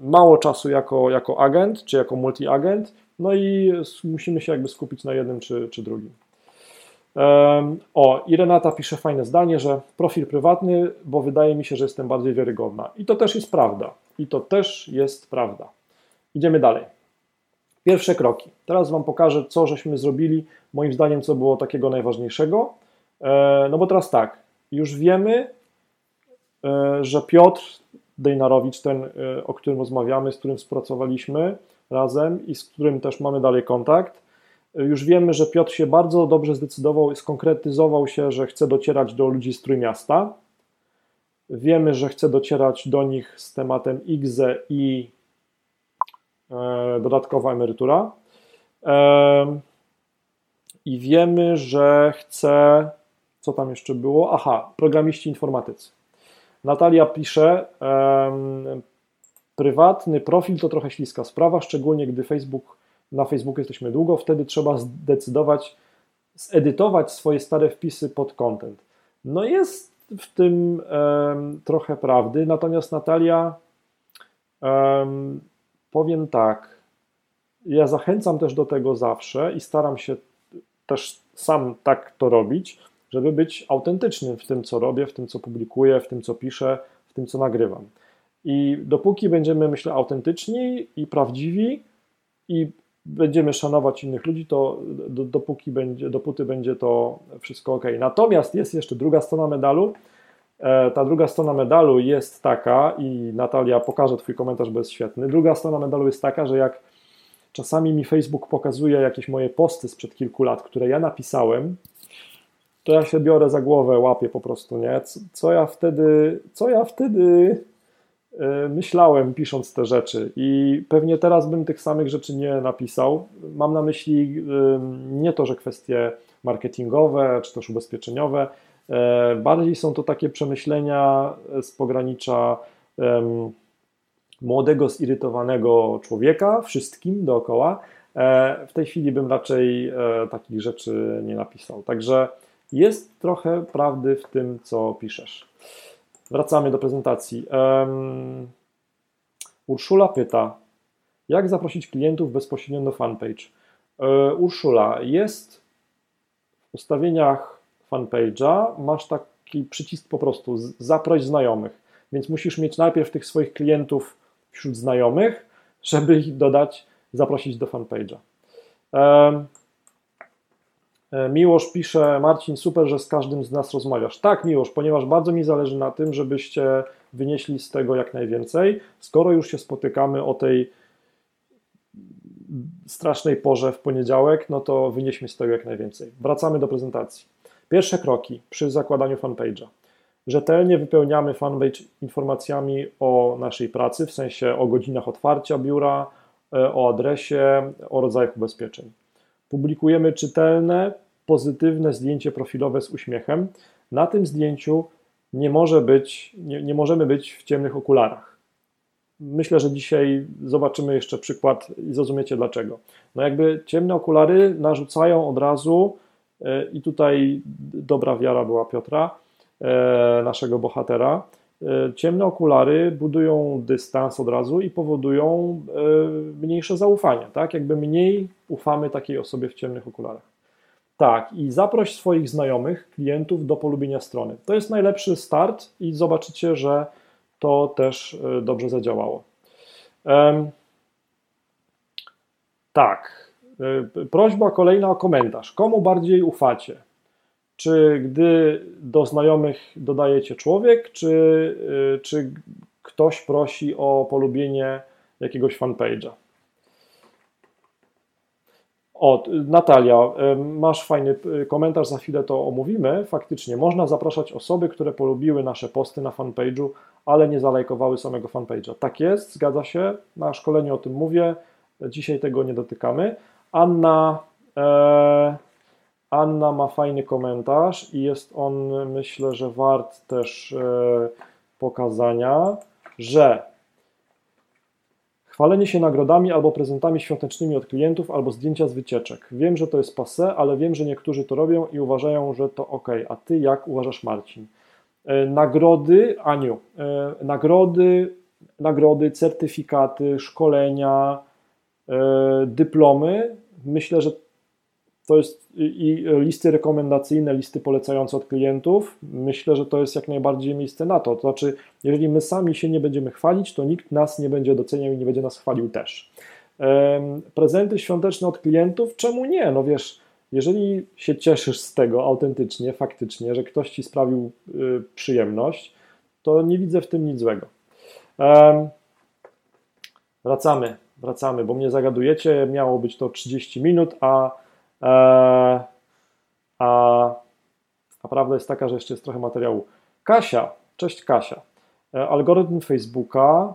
A: mało czasu jako, jako agent, czy jako multi-agent, no i musimy się jakby skupić na jednym czy, czy drugim. O, i Renata pisze fajne zdanie, że profil prywatny, bo wydaje mi się, że jestem bardziej wiarygodna. I to też jest prawda. I to też jest prawda. Idziemy dalej. Pierwsze kroki. Teraz Wam pokażę, co żeśmy zrobili, moim zdaniem, co było takiego najważniejszego. E, no bo teraz tak, już wiemy, e, że Piotr Dejnarowicz, ten, e, o którym rozmawiamy, z którym współpracowaliśmy razem i z którym też mamy dalej kontakt, już wiemy, że Piotr się bardzo dobrze zdecydował skonkretyzował się, że chce docierać do ludzi z Trójmiasta. Wiemy, że chce docierać do nich z tematem IGZE i e, dodatkowa emerytura. E, I wiemy, że chce, co tam jeszcze było? Aha, programiści informatycy. Natalia pisze, e, prywatny profil to trochę śliska sprawa, szczególnie gdy Facebook na Facebooku jesteśmy długo, wtedy trzeba zdecydować, zedytować swoje stare wpisy pod content. No jest w tym um, trochę prawdy, natomiast Natalia, um, powiem tak, ja zachęcam też do tego zawsze i staram się też sam tak to robić, żeby być autentycznym w tym, co robię, w tym, co publikuję, w tym, co piszę, w tym, co nagrywam. I dopóki będziemy, myślę, autentyczni i prawdziwi i będziemy szanować innych ludzi, to dopóki będzie, dopóty będzie to wszystko ok. Natomiast jest jeszcze druga strona medalu. E, ta druga strona medalu jest taka, i Natalia pokaże Twój komentarz, bo jest świetny. Druga strona medalu jest taka, że jak czasami mi Facebook pokazuje jakieś moje posty sprzed kilku lat, które ja napisałem, to ja się biorę za głowę, łapię po prostu, nie? Co, ja wtedy, co ja wtedy E, myślałem pisząc te rzeczy i pewnie teraz bym tych samych rzeczy nie napisał. Mam na myśli nie to, że kwestie marketingowe czy też ubezpieczeniowe, e, bardziej są to takie przemyślenia z pogranicza młodego, zirytowanego człowieka, wszystkim dookoła. E, w tej chwili bym raczej takich rzeczy nie napisał. Także jest trochę prawdy w tym, co piszesz. Wracamy do prezentacji. Um, Urszula pyta, jak zaprosić klientów bezpośrednio do fanpage? E, Urszula, jest w ustawieniach fanpage'a, masz taki przycisk po prostu zaproś znajomych, więc musisz mieć najpierw tych swoich klientów wśród znajomych, żeby ich dodać, zaprosić do fanpage'a. Miłosz pisze, Marcin, super, że z każdym z nas rozmawiasz. Tak, Miłosz, ponieważ bardzo mi zależy na tym, żebyście wynieśli z tego jak najwięcej. Skoro już się spotykamy o tej strasznej porze w poniedziałek, no to wynieśmy z tego jak najwięcej. Wracamy do prezentacji. Pierwsze kroki przy zakładaniu fanpage'a. Rzetelnie wypełniamy fanpage informacjami o naszej pracy, w sensie o godzinach otwarcia biura, e, o adresie, o rodzajach ubezpieczeń. Publikujemy czytelne, pozytywne zdjęcie profilowe z uśmiechem. Na tym zdjęciu nie, może być, nie, nie możemy być w ciemnych okularach. Myślę, że dzisiaj zobaczymy jeszcze przykład i zrozumiecie dlaczego. No jakby ciemne okulary narzucają od razu, e, i tutaj dobra wiara była Piotra, e, naszego bohatera, ciemne okulary budują dystans od razu i powodują e, mniejsze zaufanie, tak? Jakby mniej ufamy takiej osobie w ciemnych okularach. Tak, i zaproś swoich znajomych, klientów do polubienia strony. To jest najlepszy start i zobaczycie, że to też e, dobrze zadziałało. Tak, prośba kolejna o komentarz. Komu bardziej ufacie? Czy gdy do znajomych dodajecie człowiek, czy, y, czy ktoś prosi o polubienie jakiegoś fanpage'a. O, Natalia, y, masz fajny y, komentarz, za chwilę to omówimy. Faktycznie można zapraszać osoby, które polubiły nasze posty na fanpage'u, ale nie zalajkowały samego fanpage'a. Tak jest, zgadza się. Na szkoleniu o tym mówię. Dzisiaj tego nie dotykamy. Anna. E Anna ma fajny komentarz i jest on, myślę, że wart też e, pokazania, że chwalenie się nagrodami albo prezentami świątecznymi od klientów albo zdjęcia z wycieczek. Wiem, że to jest passe, ale wiem, że niektórzy to robią i uważają, że to ok. A ty jak uważasz, Marcin? E, nagrody, Aniu, e, nagrody, nagrody, certyfikaty, szkolenia, dyplomy. Myślę, że to jest i listy rekomendacyjne, listy polecające od klientów. Myślę, że to jest jak najbardziej miejsce na to. To znaczy, jeżeli my sami się nie będziemy chwalić, to nikt nas nie będzie doceniał i nie będzie nas chwalił też. Prezenty świąteczne od klientów, czemu nie? No wiesz, jeżeli się cieszysz z tego autentycznie, faktycznie, że ktoś ci sprawił y, przyjemność, to nie widzę w tym nic złego. Wracamy, wracamy, bo mnie zagadujecie. Miało być to 30 minut, a, a, a prawda jest taka, że jeszcze jest trochę materiału. Kasia, cześć Kasia. E, algorytm Facebooka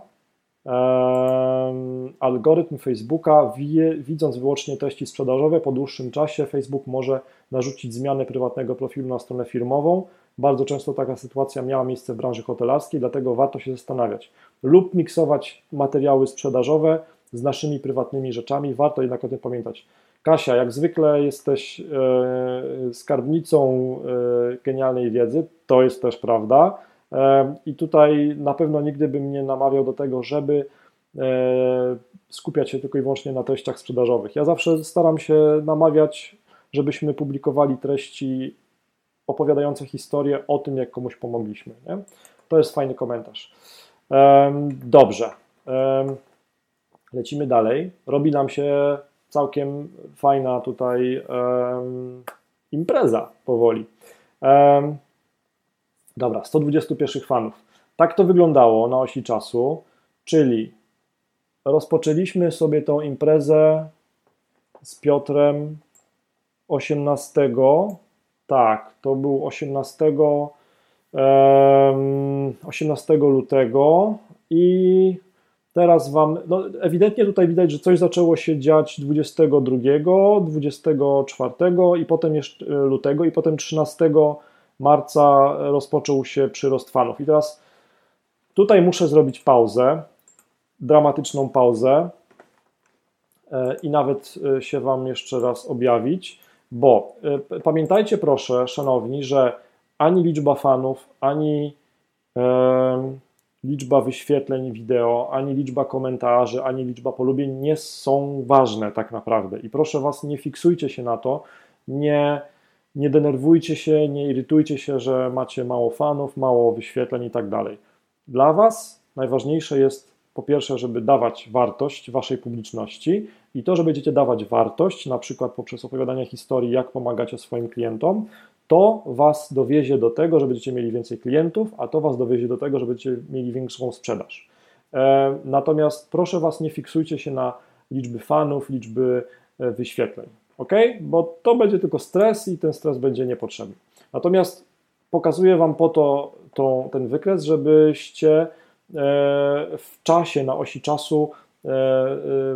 A: algorytm Facebooka, widząc wyłącznie treści sprzedażowe, po dłuższym czasie Facebook może narzucić zmianę prywatnego profilu na stronę firmową. Bardzo często taka sytuacja miała miejsce w branży hotelarskiej, dlatego warto się zastanawiać. Lub miksować materiały sprzedażowe z naszymi prywatnymi rzeczami. Warto jednak o tym pamiętać. Kasia, jak zwykle jesteś e, skarbnicą e, genialnej wiedzy, to jest też prawda. I tutaj na pewno nigdy bym nie namawiał do tego, żeby e, skupiać się tylko i wyłącznie na treściach sprzedażowych. Ja zawsze staram się namawiać, żebyśmy publikowali treści opowiadające historię o tym, jak komuś pomogliśmy. Nie? To jest fajny komentarz. Dobrze. Lecimy dalej. Robi nam się całkiem fajna tutaj impreza powoli. Dobra, 121 fanów. Tak to wyglądało na osi czasu, czyli rozpoczęliśmy sobie tą imprezę z Piotrem 18. Tak, to był 18, 18 lutego i teraz Wam, no ewidentnie tutaj widać, że coś zaczęło się dziać 22, 24 i potem jeszcze lutego i potem 13 marca rozpoczął się przyrost fanów. I teraz tutaj muszę zrobić pauzę, dramatyczną pauzę e, i nawet e, się Wam jeszcze raz objawić, bo e, pamiętajcie proszę, szanowni, że ani liczba fanów, ani liczba wyświetleń wideo, ani liczba komentarzy, ani liczba polubień nie są ważne tak naprawdę. I proszę Was, nie fiksujcie się na to, nie nie denerwujcie się, nie irytujcie się, że macie mało fanów, mało wyświetleń i tak dalej. Dla Was najważniejsze jest po pierwsze, żeby dawać wartość Waszej publiczności i to, że będziecie dawać wartość, na przykład poprzez opowiadanie historii, jak pomagacie swoim klientom, to Was dowiezie do tego, że będziecie mieli więcej klientów, a to Was dowiezie do tego, że będziecie mieli większą sprzedaż. E, natomiast proszę Was, nie fiksujcie się na liczby fanów, liczby e, wyświetleń ok? Bo to będzie tylko stres i ten stres będzie niepotrzebny. Natomiast pokazuję Wam po to tą, ten wykres, żebyście e, w czasie, na osi czasu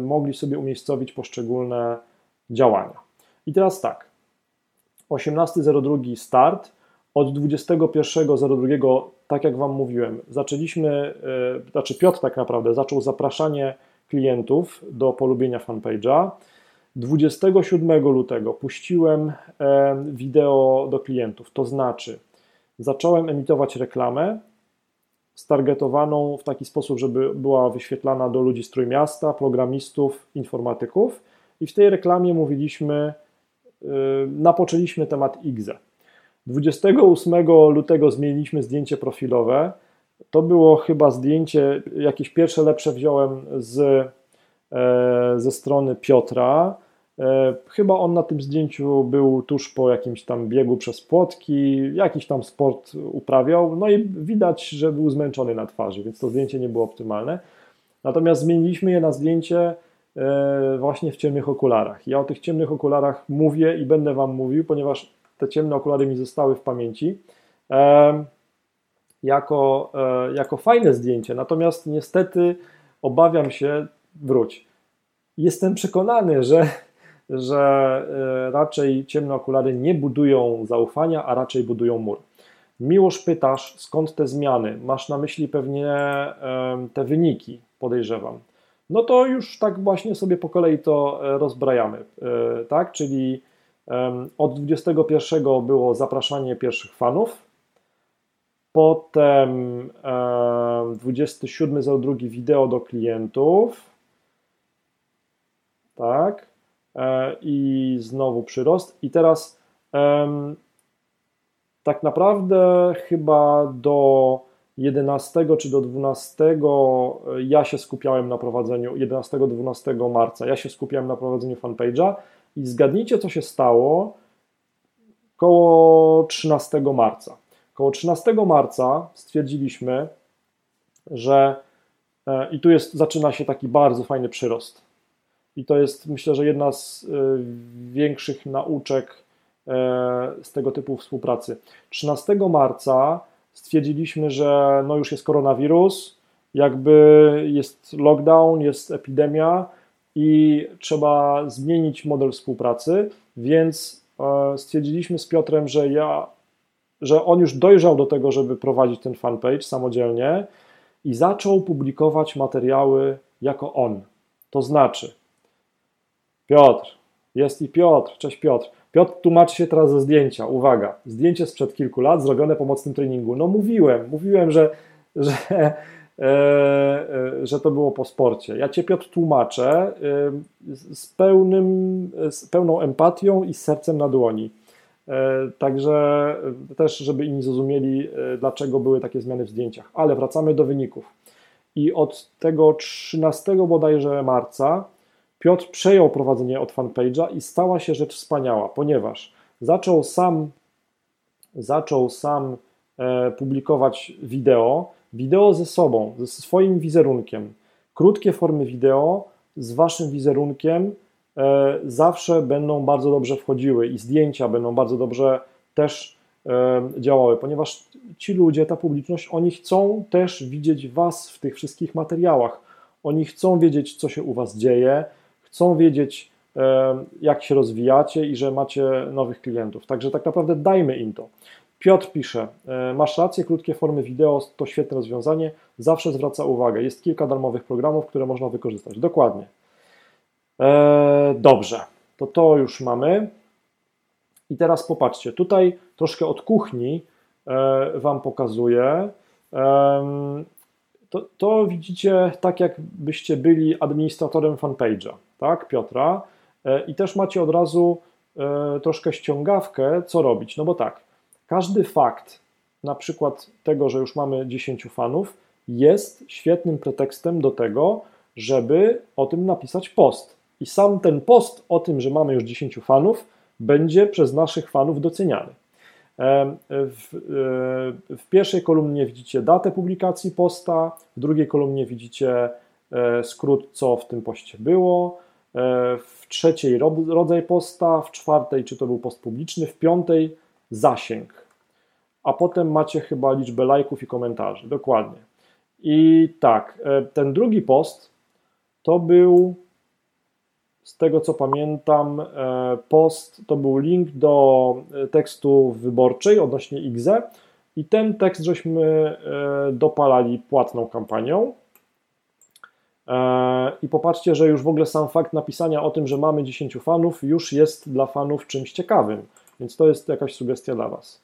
A: mogli sobie umiejscowić poszczególne działania. I teraz tak, 18.02 start, od 21.02, tak jak Wam mówiłem, zaczęliśmy, znaczy Piotr tak naprawdę zaczął zapraszanie klientów do polubienia fanpage'a. 27 lutego puściłem wideo do klientów, to znaczy zacząłem emitować reklamę stargetowaną w taki sposób, żeby była wyświetlana do ludzi z Trójmiasta, programistów, informatyków. I w tej reklamie mówiliśmy, napoczęliśmy temat IGZE. 28 lutego zmieniliśmy zdjęcie profilowe. To było chyba zdjęcie, jakieś pierwsze lepsze wziąłem z E, ze strony Piotra. E, chyba on na tym zdjęciu był tuż po jakimś tam biegu przez płotki, jakiś tam sport uprawiał, no i widać, że był zmęczony na twarzy, więc to zdjęcie nie było optymalne. Natomiast zmieniliśmy je na zdjęcie właśnie w ciemnych okularach. Ja o tych ciemnych okularach mówię i będę Wam mówił, ponieważ te ciemne okulary mi zostały w pamięci. Jako, jako fajne zdjęcie, natomiast niestety obawiam się, wróć. Jestem przekonany, że, że e, raczej ciemne okulary nie budują zaufania, a raczej budują mur. Miłoż pytasz, skąd te zmiany? Masz na myśli pewnie te wyniki, podejrzewam. No to już tak właśnie sobie po kolei to e, rozbrajamy, e, tak? Czyli od 21 było zapraszanie pierwszych fanów, potem 27.02 wideo do klientów, tak? E, i znowu przyrost. I teraz tak naprawdę chyba do 11 czy do 12 ja się skupiałem na prowadzeniu, 11-12 marca, ja się skupiałem na prowadzeniu fanpage'a i zgadnijcie, co się stało koło 13 marca. Koło 13 marca stwierdziliśmy, że e, i tu jest, zaczyna się taki bardzo fajny przyrost. I to jest, myślę, że jedna z e, większych nauczek e, z tego typu współpracy. 13 marca stwierdziliśmy, że no już jest koronawirus, jakby jest lockdown, jest epidemia i trzeba zmienić model współpracy, więc stwierdziliśmy z Piotrem, że ja, że on już dojrzał do tego, żeby prowadzić ten fanpage samodzielnie i zaczął publikować materiały jako on. To znaczy, Piotr, jest i Piotr, cześć Piotr. Piotr tłumaczy się teraz ze zdjęcia. Uwaga, zdjęcie sprzed kilku lat zrobione po mocnym treningu. No mówiłem, mówiłem, że, że, e, e, że to było po sporcie. Ja Cię Piotr tłumaczę e, z, pełnym, z pełną empatią i z sercem na dłoni. E, także też, żeby inni zrozumieli, e, dlaczego były takie zmiany w zdjęciach. Ale wracamy do wyników. I od tego 13 bodajże marca Piotr przejął prowadzenie od fanpage'a i stała się rzecz wspaniała, ponieważ zaczął sam, zaczął sam e, publikować wideo, wideo ze sobą, ze swoim wizerunkiem, krótkie formy wideo z waszym wizerunkiem, E, zawsze będą bardzo dobrze wchodziły i zdjęcia będą bardzo dobrze też e, działały, ponieważ ci ludzie, ta publiczność, oni chcą też widzieć Was w tych wszystkich materiałach. Oni chcą wiedzieć, co się u Was dzieje, chcą wiedzieć, e, jak się rozwijacie i że macie nowych klientów. Także tak naprawdę dajmy im to. Piotr pisze, masz rację, krótkie formy wideo to świetne rozwiązanie, zawsze zwraca uwagę. Jest kilka darmowych programów, które można wykorzystać. Dokładnie. E, dobrze, to to już mamy. I teraz popatrzcie, tutaj troszkę od kuchni e, Wam pokazuję. To, to, widzicie tak, jakbyście byli administratorem fanpage'a, tak, Piotra. E, I też macie od razu troszkę ściągawkę, co robić. No bo tak, każdy fakt, na przykład tego, że już mamy 10 fanów, jest świetnym pretekstem do tego, żeby o tym napisać post. I sam ten post o tym, że mamy już 10 fanów, będzie przez naszych fanów doceniany. W, e, w, pierwszej kolumnie widzicie datę publikacji posta, w drugiej kolumnie widzicie e, skrót, co w tym poście było, e, w trzeciej rodzaj posta, w czwartej, czy to był post publiczny, w piątej zasięg. A potem macie chyba liczbę lajków i komentarzy. Dokładnie. I tak, ten drugi post to był z tego co pamiętam, e, post to był link do e, tekstu wyborczej odnośnie IGZE i ten tekst żeśmy e, dopalali płatną kampanią. I popatrzcie, że już w ogóle sam fakt napisania o tym, że mamy 10 fanów, już jest dla fanów czymś ciekawym, więc to jest jakaś sugestia dla Was.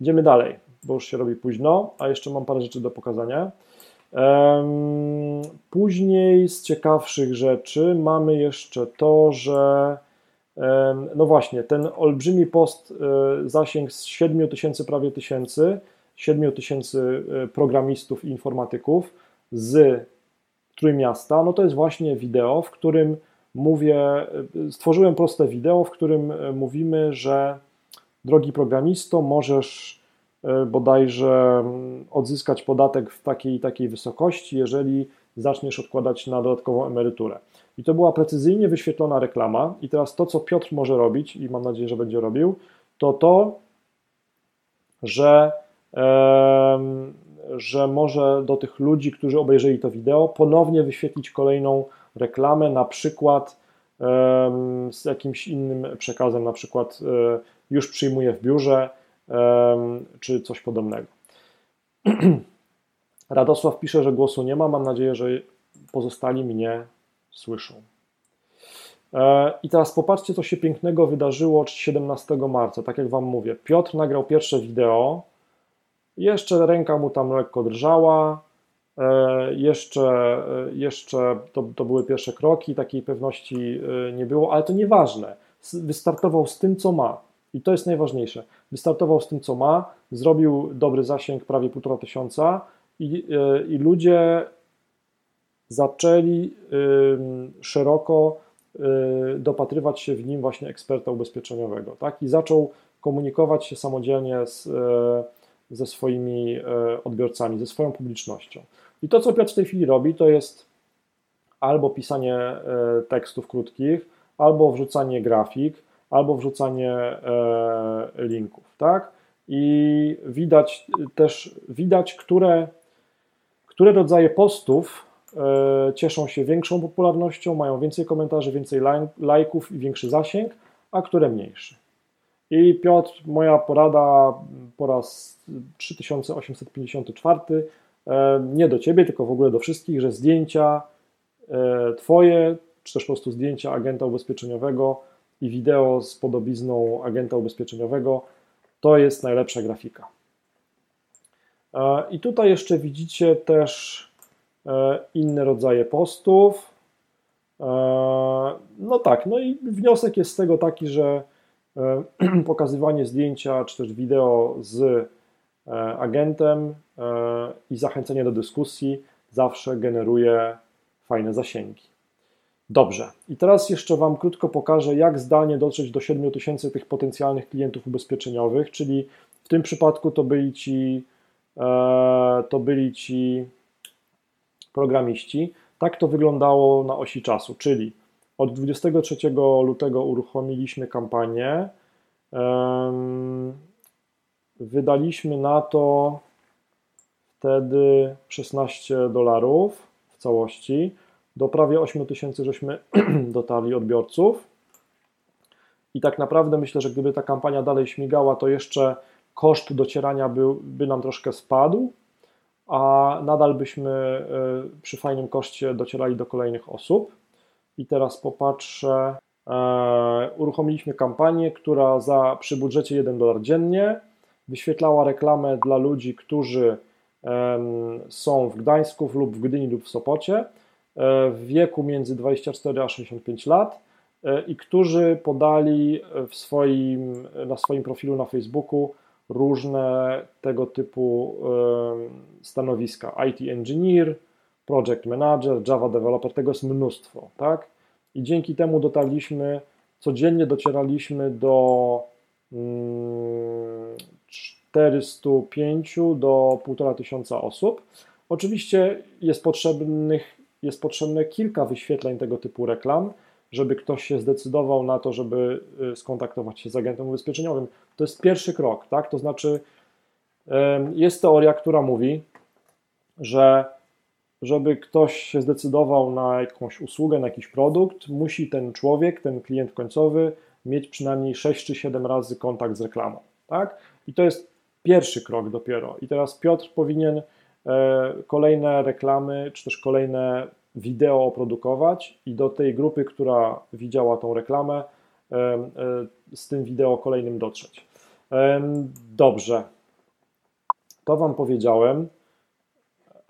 A: Idziemy dalej, bo już się robi późno, a jeszcze mam parę rzeczy do pokazania. Później z ciekawszych rzeczy mamy jeszcze to, że no właśnie, ten olbrzymi post e, zasięg z 7 tysięcy prawie tysięcy, 7 tysięcy e, programistów i informatyków z Trójmiasta, no to jest właśnie wideo, w którym mówię, e, stworzyłem proste wideo, w którym mówimy, że drogi programisto, możesz E, bodajże mm, odzyskać podatek w takiej takiej wysokości, jeżeli zaczniesz odkładać na dodatkową emeryturę. I to była precyzyjnie wyświetlona reklama. I teraz to, co Piotr może robić, i mam nadzieję, że będzie robił, to to, że, e, że może do tych ludzi, którzy obejrzeli to wideo, ponownie wyświetlić kolejną reklamę, na przykład z jakimś innym przekazem, na przykład e, już przyjmuję w biurze, czy coś podobnego. Radosław pisze, że głosu nie ma. Mam nadzieję, że pozostali mnie słyszą. E, I teraz popatrzcie, co się pięknego wydarzyło 17 marca. Tak jak Wam mówię, Piotr nagrał pierwsze wideo. Jeszcze ręka mu tam lekko drżała. E, jeszcze, e, jeszcze to, to były pierwsze kroki, takiej pewności nie było, ale to nieważne. wystartował z tym, co ma. I to jest najważniejsze. Wystartował z tym, co ma, zrobił dobry zasięg, prawie półtora tysiąca i, i ludzie zaczęli szeroko y, dopatrywać się w nim właśnie eksperta ubezpieczeniowego. Tak? I zaczął komunikować się samodzielnie z, e, ze swoimi e, odbiorcami, ze swoją publicznością. I to, co Piotr w tej chwili robi, to jest albo pisanie e, tekstów krótkich, albo wrzucanie grafik, albo wrzucanie linków, tak? I widać też, widać, które, które rodzaje postów cieszą się większą popularnością, mają więcej komentarzy, więcej lajków i większy zasięg, a które mniejszy. I Piotr, moja porada po raz 3854, e, nie do Ciebie, tylko w ogóle do wszystkich, że zdjęcia e, Twoje, czy też po prostu zdjęcia agenta ubezpieczeniowego i wideo z podobizną agenta ubezpieczeniowego to jest najlepsza grafika. E, I tutaj jeszcze widzicie też inne rodzaje postów. No tak, no i wniosek jest z tego taki, że pokazywanie zdjęcia czy też wideo z e, agentem e, i zachęcenie do dyskusji zawsze generuje fajne zasięgi. Dobrze, i teraz jeszcze Wam krótko pokażę, jak zdalnie dotrzeć do 7000 tych potencjalnych klientów ubezpieczeniowych, czyli w tym przypadku to byli ci, to byli ci programiści. Tak to wyglądało na osi czasu, czyli od 23 lutego uruchomiliśmy kampanię. Wydaliśmy na to wtedy 16 dolarów w całości. Do prawie 8 tysięcy żeśmy dotarli odbiorców. I tak naprawdę myślę, że gdyby ta kampania dalej śmigała, to jeszcze koszt docierania by, by nam troszkę spadł, a nadal byśmy e, przy fajnym koszcie docierali do kolejnych osób. I teraz popatrzę. E, uruchomiliśmy kampanię, która za, przy budżecie 1 dolar dziennie wyświetlała reklamę dla ludzi, którzy są w Gdańsku lub w Gdyni lub w Sopocie e, w wieku między 24 a 65 lat e, i którzy podali w swoim, na swoim profilu na Facebooku różne tego typu stanowiska. IT engineer, project manager, Java developer, tego jest mnóstwo, tak? I dzięki temu dotarliśmy, codziennie docieraliśmy do 405 mm, do 1,5 tysiąca osób. Oczywiście jest, potrzebnych, jest potrzebne kilka wyświetleń tego typu reklam, żeby ktoś się zdecydował na to, żeby y, skontaktować się z agentem ubezpieczeniowym. To jest pierwszy krok, tak? To znaczy, jest teoria, która mówi, że żeby ktoś się zdecydował na jakąś usługę, na jakiś produkt, musi ten człowiek, ten klient końcowy mieć przynajmniej 6 czy 7 razy kontakt z reklamą. Tak? I to jest pierwszy krok dopiero. I teraz Piotr powinien e, kolejne reklamy, czy też kolejne wideo oprodukować i do tej grupy, która widziała tą reklamę, e, e, z tym wideo kolejnym dotrzeć. Dobrze. To Wam powiedziałem.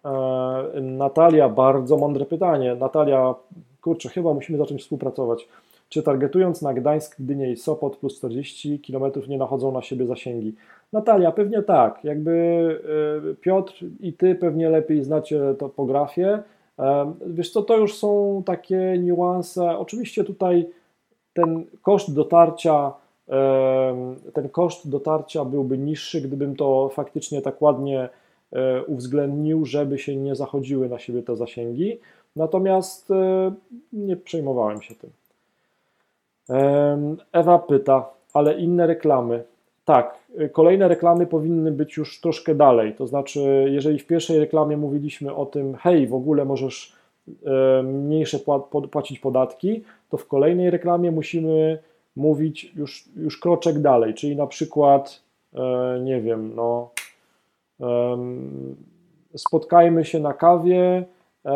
A: E, Natalia, bardzo mądre pytanie. Natalia, kurczę, chyba musimy zacząć współpracować. Czy targetując na Gdańsk, Gdynię i Sopot plus 40 km nie nachodzą na siebie zasięgi? Natalia, pewnie tak. Jakby e, Piotr i ty pewnie lepiej znacie topografię. E, wiesz co, to już są takie niuanse. Oczywiście tutaj ten koszt dotarcia ten koszt dotarcia byłby niższy, gdybym to faktycznie tak ładnie uwzględnił, żeby się nie zachodziły na siebie te zasięgi. Natomiast e, nie przejmowałem się tym. Ewa pyta, ale inne reklamy. Tak, e, kolejne reklamy powinny być już troszkę dalej. To znaczy, jeżeli w pierwszej reklamie mówiliśmy o tym, hej, w ogóle możesz mniejsze płacić podatki, to w kolejnej reklamie musimy mówić już, już kroczek dalej, czyli na przykład, nie wiem, no, spotkajmy się na kawie, e,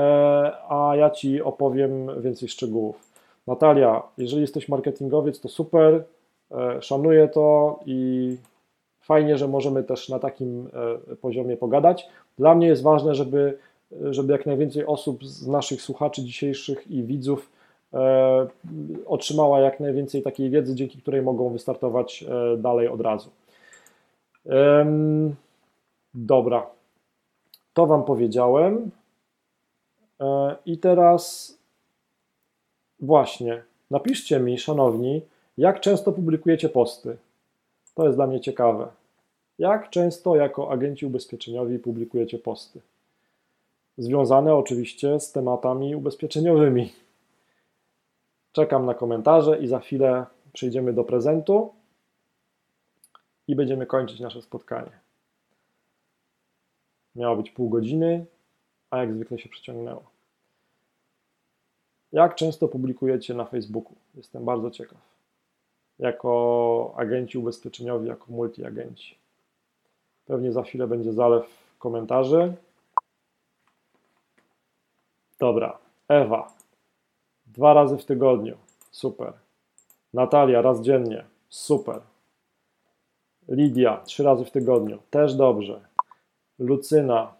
A: a ja Ci opowiem więcej szczegółów. Natalia, jeżeli jesteś marketingowiec, to super, e, szanuję to i fajnie, że możemy też na takim e, poziomie pogadać. Dla mnie jest ważne, żeby, żeby jak najwięcej osób z naszych słuchaczy dzisiejszych i widzów otrzymała jak najwięcej takiej wiedzy, dzięki której mogą wystartować dalej od razu. Dobra, to Wam powiedziałem. I teraz właśnie, napiszcie mi, szanowni, jak często publikujecie posty. To jest dla mnie ciekawe. Jak często jako agenci ubezpieczeniowi publikujecie posty? Związane oczywiście z tematami ubezpieczeniowymi. Czekam na komentarze i za chwilę przejdziemy do prezentu i będziemy kończyć nasze spotkanie. Miało być pół godziny, a jak zwykle się przeciągnęło. Jak często publikujecie na Facebooku? Jestem bardzo ciekaw. Jako agenci ubezpieczeniowi, jako multiagenci. Pewnie za chwilę będzie zalew komentarzy. Dobra. Ewa. Dwa razy w tygodniu. Super. Natalia, raz dziennie. Super. Lidia, trzy razy w tygodniu. Też dobrze. Lucyna.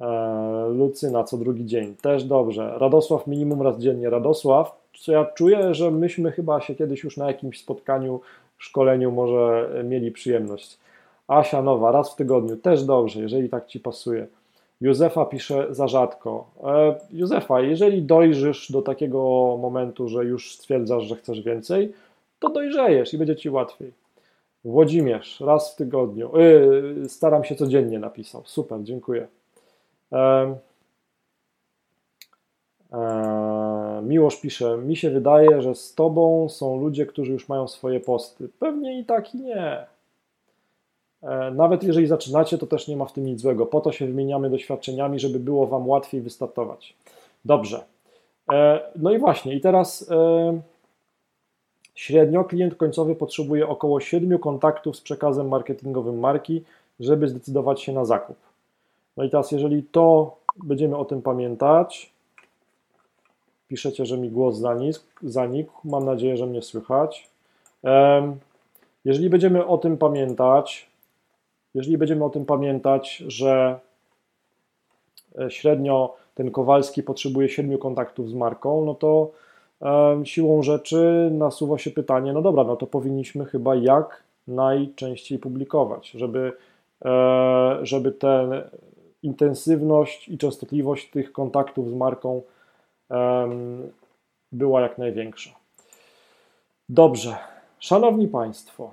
A: E, Lucyna, co drugi dzień. Też dobrze. Radosław, minimum raz dziennie. Radosław, co ja czuję, że myśmy chyba się kiedyś już na jakimś spotkaniu, szkoleniu może mieli przyjemność. Asia Nowa, raz w tygodniu, też dobrze, jeżeli tak Ci pasuje. Józefa pisze za rzadko. E, Józefa, jeżeli dojrzysz do takiego momentu, że już stwierdzasz, że chcesz więcej, to dojrzejesz i będzie Ci łatwiej. Włodzimierz, raz w tygodniu. Yy, staram się codziennie napisał. Super, dziękuję. E, e, Miłosz pisze, mi się wydaje, że z Tobą są ludzie, którzy już mają swoje posty. Pewnie i tak i nie. E, nawet jeżeli zaczynacie, to też nie ma w tym nic złego. Po to się wymieniamy doświadczeniami, żeby było Wam łatwiej wystartować. Dobrze. E, no i właśnie, i teraz średnio klient końcowy potrzebuje około 7 kontaktów z przekazem marketingowym marki, żeby zdecydować się na zakup. No i teraz, jeżeli to będziemy o tym pamiętać, piszecie, że mi głos zanikł, mam nadzieję, że mnie słychać. Jeżeli będziemy o tym pamiętać, jeżeli będziemy o tym pamiętać, że e, średnio ten Kowalski potrzebuje siedmiu kontaktów z marką, no to siłą rzeczy nasuwa się pytanie, no dobra, no to powinniśmy chyba jak najczęściej publikować, żeby, e, żeby tę intensywność i częstotliwość tych kontaktów z marką była jak największa. Dobrze, Szanowni Państwo,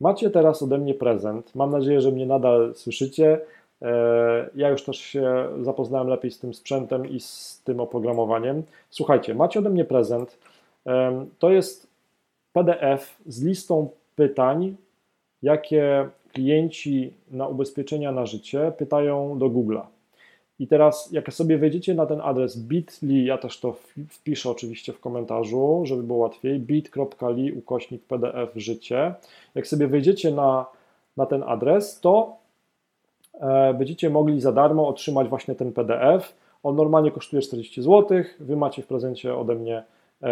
A: Macie teraz ode mnie prezent. Mam nadzieję, że mnie nadal słyszycie. E, ja już też się zapoznałem lepiej z tym sprzętem i z tym oprogramowaniem. Słuchajcie, macie ode mnie prezent. E, to jest PDF z listą pytań, jakie klienci na ubezpieczenia na życie pytają do Google'a. I teraz, jak sobie wejdziecie na ten adres bit.ly, ja też to wpiszę oczywiście w komentarzu, żeby było łatwiej, bit.ly ukośnik pdf życie. Jak sobie wejdziecie na, na ten adres, to będziecie mogli za darmo otrzymać właśnie ten PDF. On normalnie kosztuje 40 zł, wy macie w prezencie ode mnie e,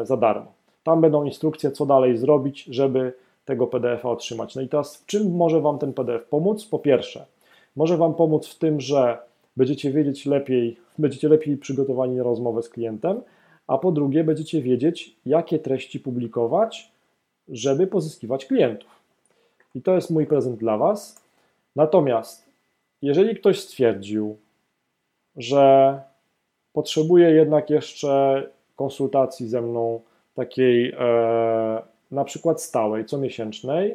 A: e, za darmo. Tam będą instrukcje, co dalej zrobić, żeby tego PDF-a otrzymać. No i teraz, w czym może Wam ten PDF pomóc? Po pierwsze, może Wam pomóc w tym, że będziecie wiedzieć lepiej, będziecie lepiej przygotowani na rozmowę z klientem, a po drugie będziecie wiedzieć, jakie treści publikować, żeby pozyskiwać klientów. I to jest mój prezent dla Was. Natomiast, jeżeli ktoś stwierdził, że potrzebuje jednak jeszcze konsultacji ze mną, takiej e, na przykład stałej, comiesięcznej,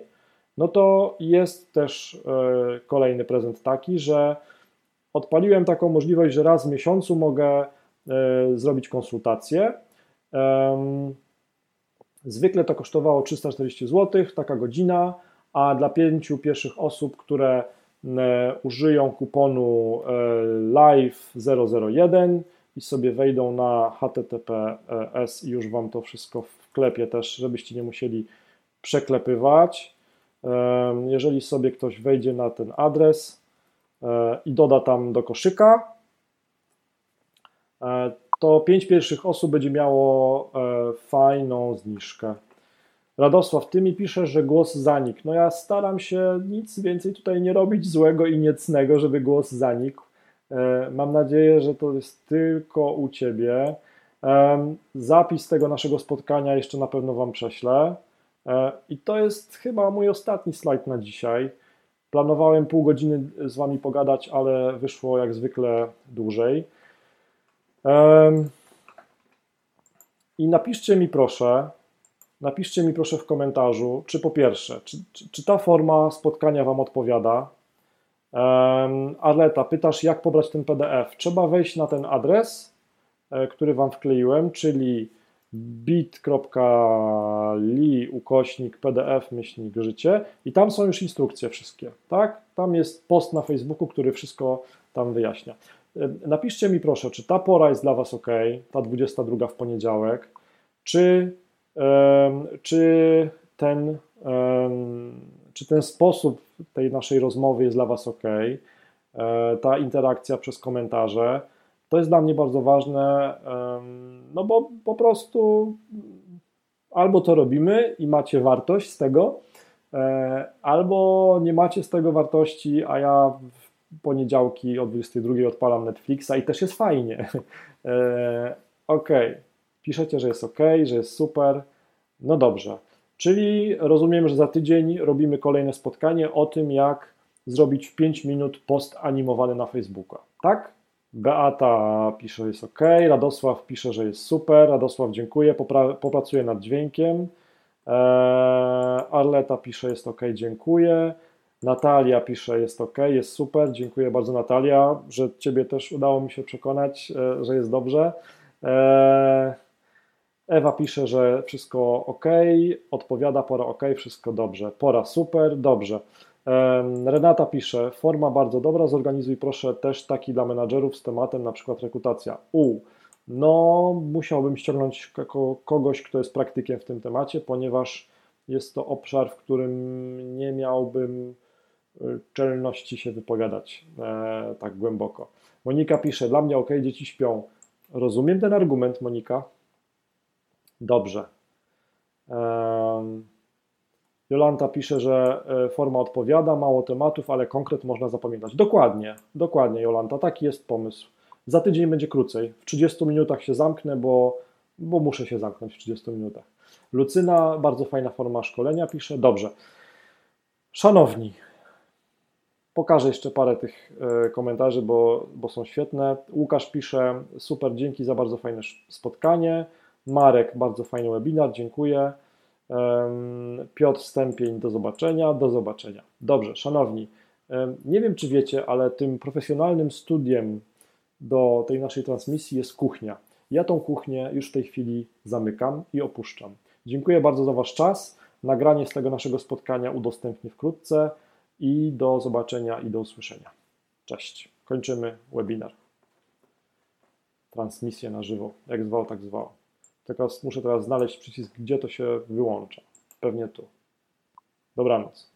A: no to jest też e, kolejny prezent taki, że odpaliłem taką możliwość, że raz w miesiącu mogę e, zrobić konsultację. Zwykle to kosztowało 340 zł, taka godzina, a dla pięciu pierwszych osób, które e, użyją kuponu live001 i sobie wejdą na https i już Wam to wszystko wklepię też, żebyście nie musieli przeklepywać. Jeżeli sobie ktoś wejdzie na ten adres e, i doda tam do koszyka, e, to pięć pierwszych osób będzie miało e, fajną zniżkę. Radosław, ty mi piszesz, że głos zanikł. No ja staram się nic więcej tutaj nie robić złego i niecnego, żeby głos zanikł. E, mam nadzieję, że to jest tylko u Ciebie. Zapis tego naszego spotkania jeszcze na pewno Wam prześlę. E, I to jest chyba mój ostatni slajd na dzisiaj. Planowałem pół godziny z Wami pogadać, ale wyszło jak zwykle dłużej. I napiszcie mi proszę, napiszcie mi proszę w komentarzu, czy po pierwsze, czy, czy, czy ta forma spotkania Wam odpowiada. Um, Arleta, pytasz, jak pobrać ten PDF? Trzeba wejść na ten adres, e, który Wam wkleiłem, czyli bit.ly ukośnik pdf myślnik życie i tam są już instrukcje wszystkie, tak? Tam jest post na Facebooku, który wszystko tam wyjaśnia. Napiszcie mi proszę, czy ta pora jest dla Was ok, ta 22 w poniedziałek, czy, czy, ten, czy ten sposób tej naszej rozmowy jest dla Was ok, e, ta interakcja przez komentarze. To jest dla mnie bardzo ważne, no bo po prostu albo to robimy i macie wartość z tego, e, albo nie macie z tego wartości, a ja w poniedziałki o 22 odpalam Netflixa i też jest fajnie. E, ok, piszecie, że jest ok, że jest super. No dobrze. Czyli rozumiem, że za tydzień robimy kolejne spotkanie o tym, jak zrobić w 5 minut post animowany na Facebooka. Tak? Beata pisze, że jest ok, Radosław pisze, że jest super, Radosław dziękuję, popra popracuję nad dźwiękiem. Eee, Arleta pisze, jest ok, dziękuję. Natalia pisze, jest ok, jest super, dziękuję bardzo Natalia, że Ciebie też udało mi się przekonać, e, że jest dobrze. Eee, Ewa pisze, że wszystko ok, odpowiada pora ok, wszystko dobrze, pora super, dobrze. Renata pisze, forma bardzo dobra, zorganizuj proszę też taki dla menadżerów z tematem na przykład rekrutacja. U, no musiałbym ściągnąć kogoś, kto jest praktykiem w tym temacie, ponieważ jest to obszar, w którym nie miałbym y, czelności się wypowiadać e, tak głęboko. Monika pisze, dla mnie ok, dzieci śpią. Rozumiem ten argument, Monika. Dobrze. Jolanta pisze, że e, forma odpowiada, mało tematów, ale konkret można zapamiętać. Dokładnie, dokładnie, Jolanta, taki jest pomysł. Za tydzień będzie krócej. W 30 minutach się zamknę, bo, bo muszę się zamknąć w 30 minutach. Lucyna, bardzo fajna forma szkolenia, pisze. Dobrze. Szanowni, pokażę jeszcze parę tych e, komentarzy, bo, bo są świetne. Łukasz pisze, super, dzięki za bardzo fajne spotkanie. Marek, bardzo fajny webinar, dziękuję. Piotr Stępień, do zobaczenia, do zobaczenia. Dobrze, szanowni, nie wiem czy wiecie, ale tym profesjonalnym studiem do tej naszej transmisji jest kuchnia. Ja tą kuchnię już w tej chwili zamykam i opuszczam. Dziękuję bardzo za Wasz czas. Nagranie z tego naszego spotkania udostępnię wkrótce i do zobaczenia i do usłyszenia. Cześć. Kończymy webinar. Transmisję na żywo. Jak zwał, tak zwał. Tylko muszę teraz znaleźć przycisk, gdzie to się wyłącza. Pewnie tu. Dobranoc.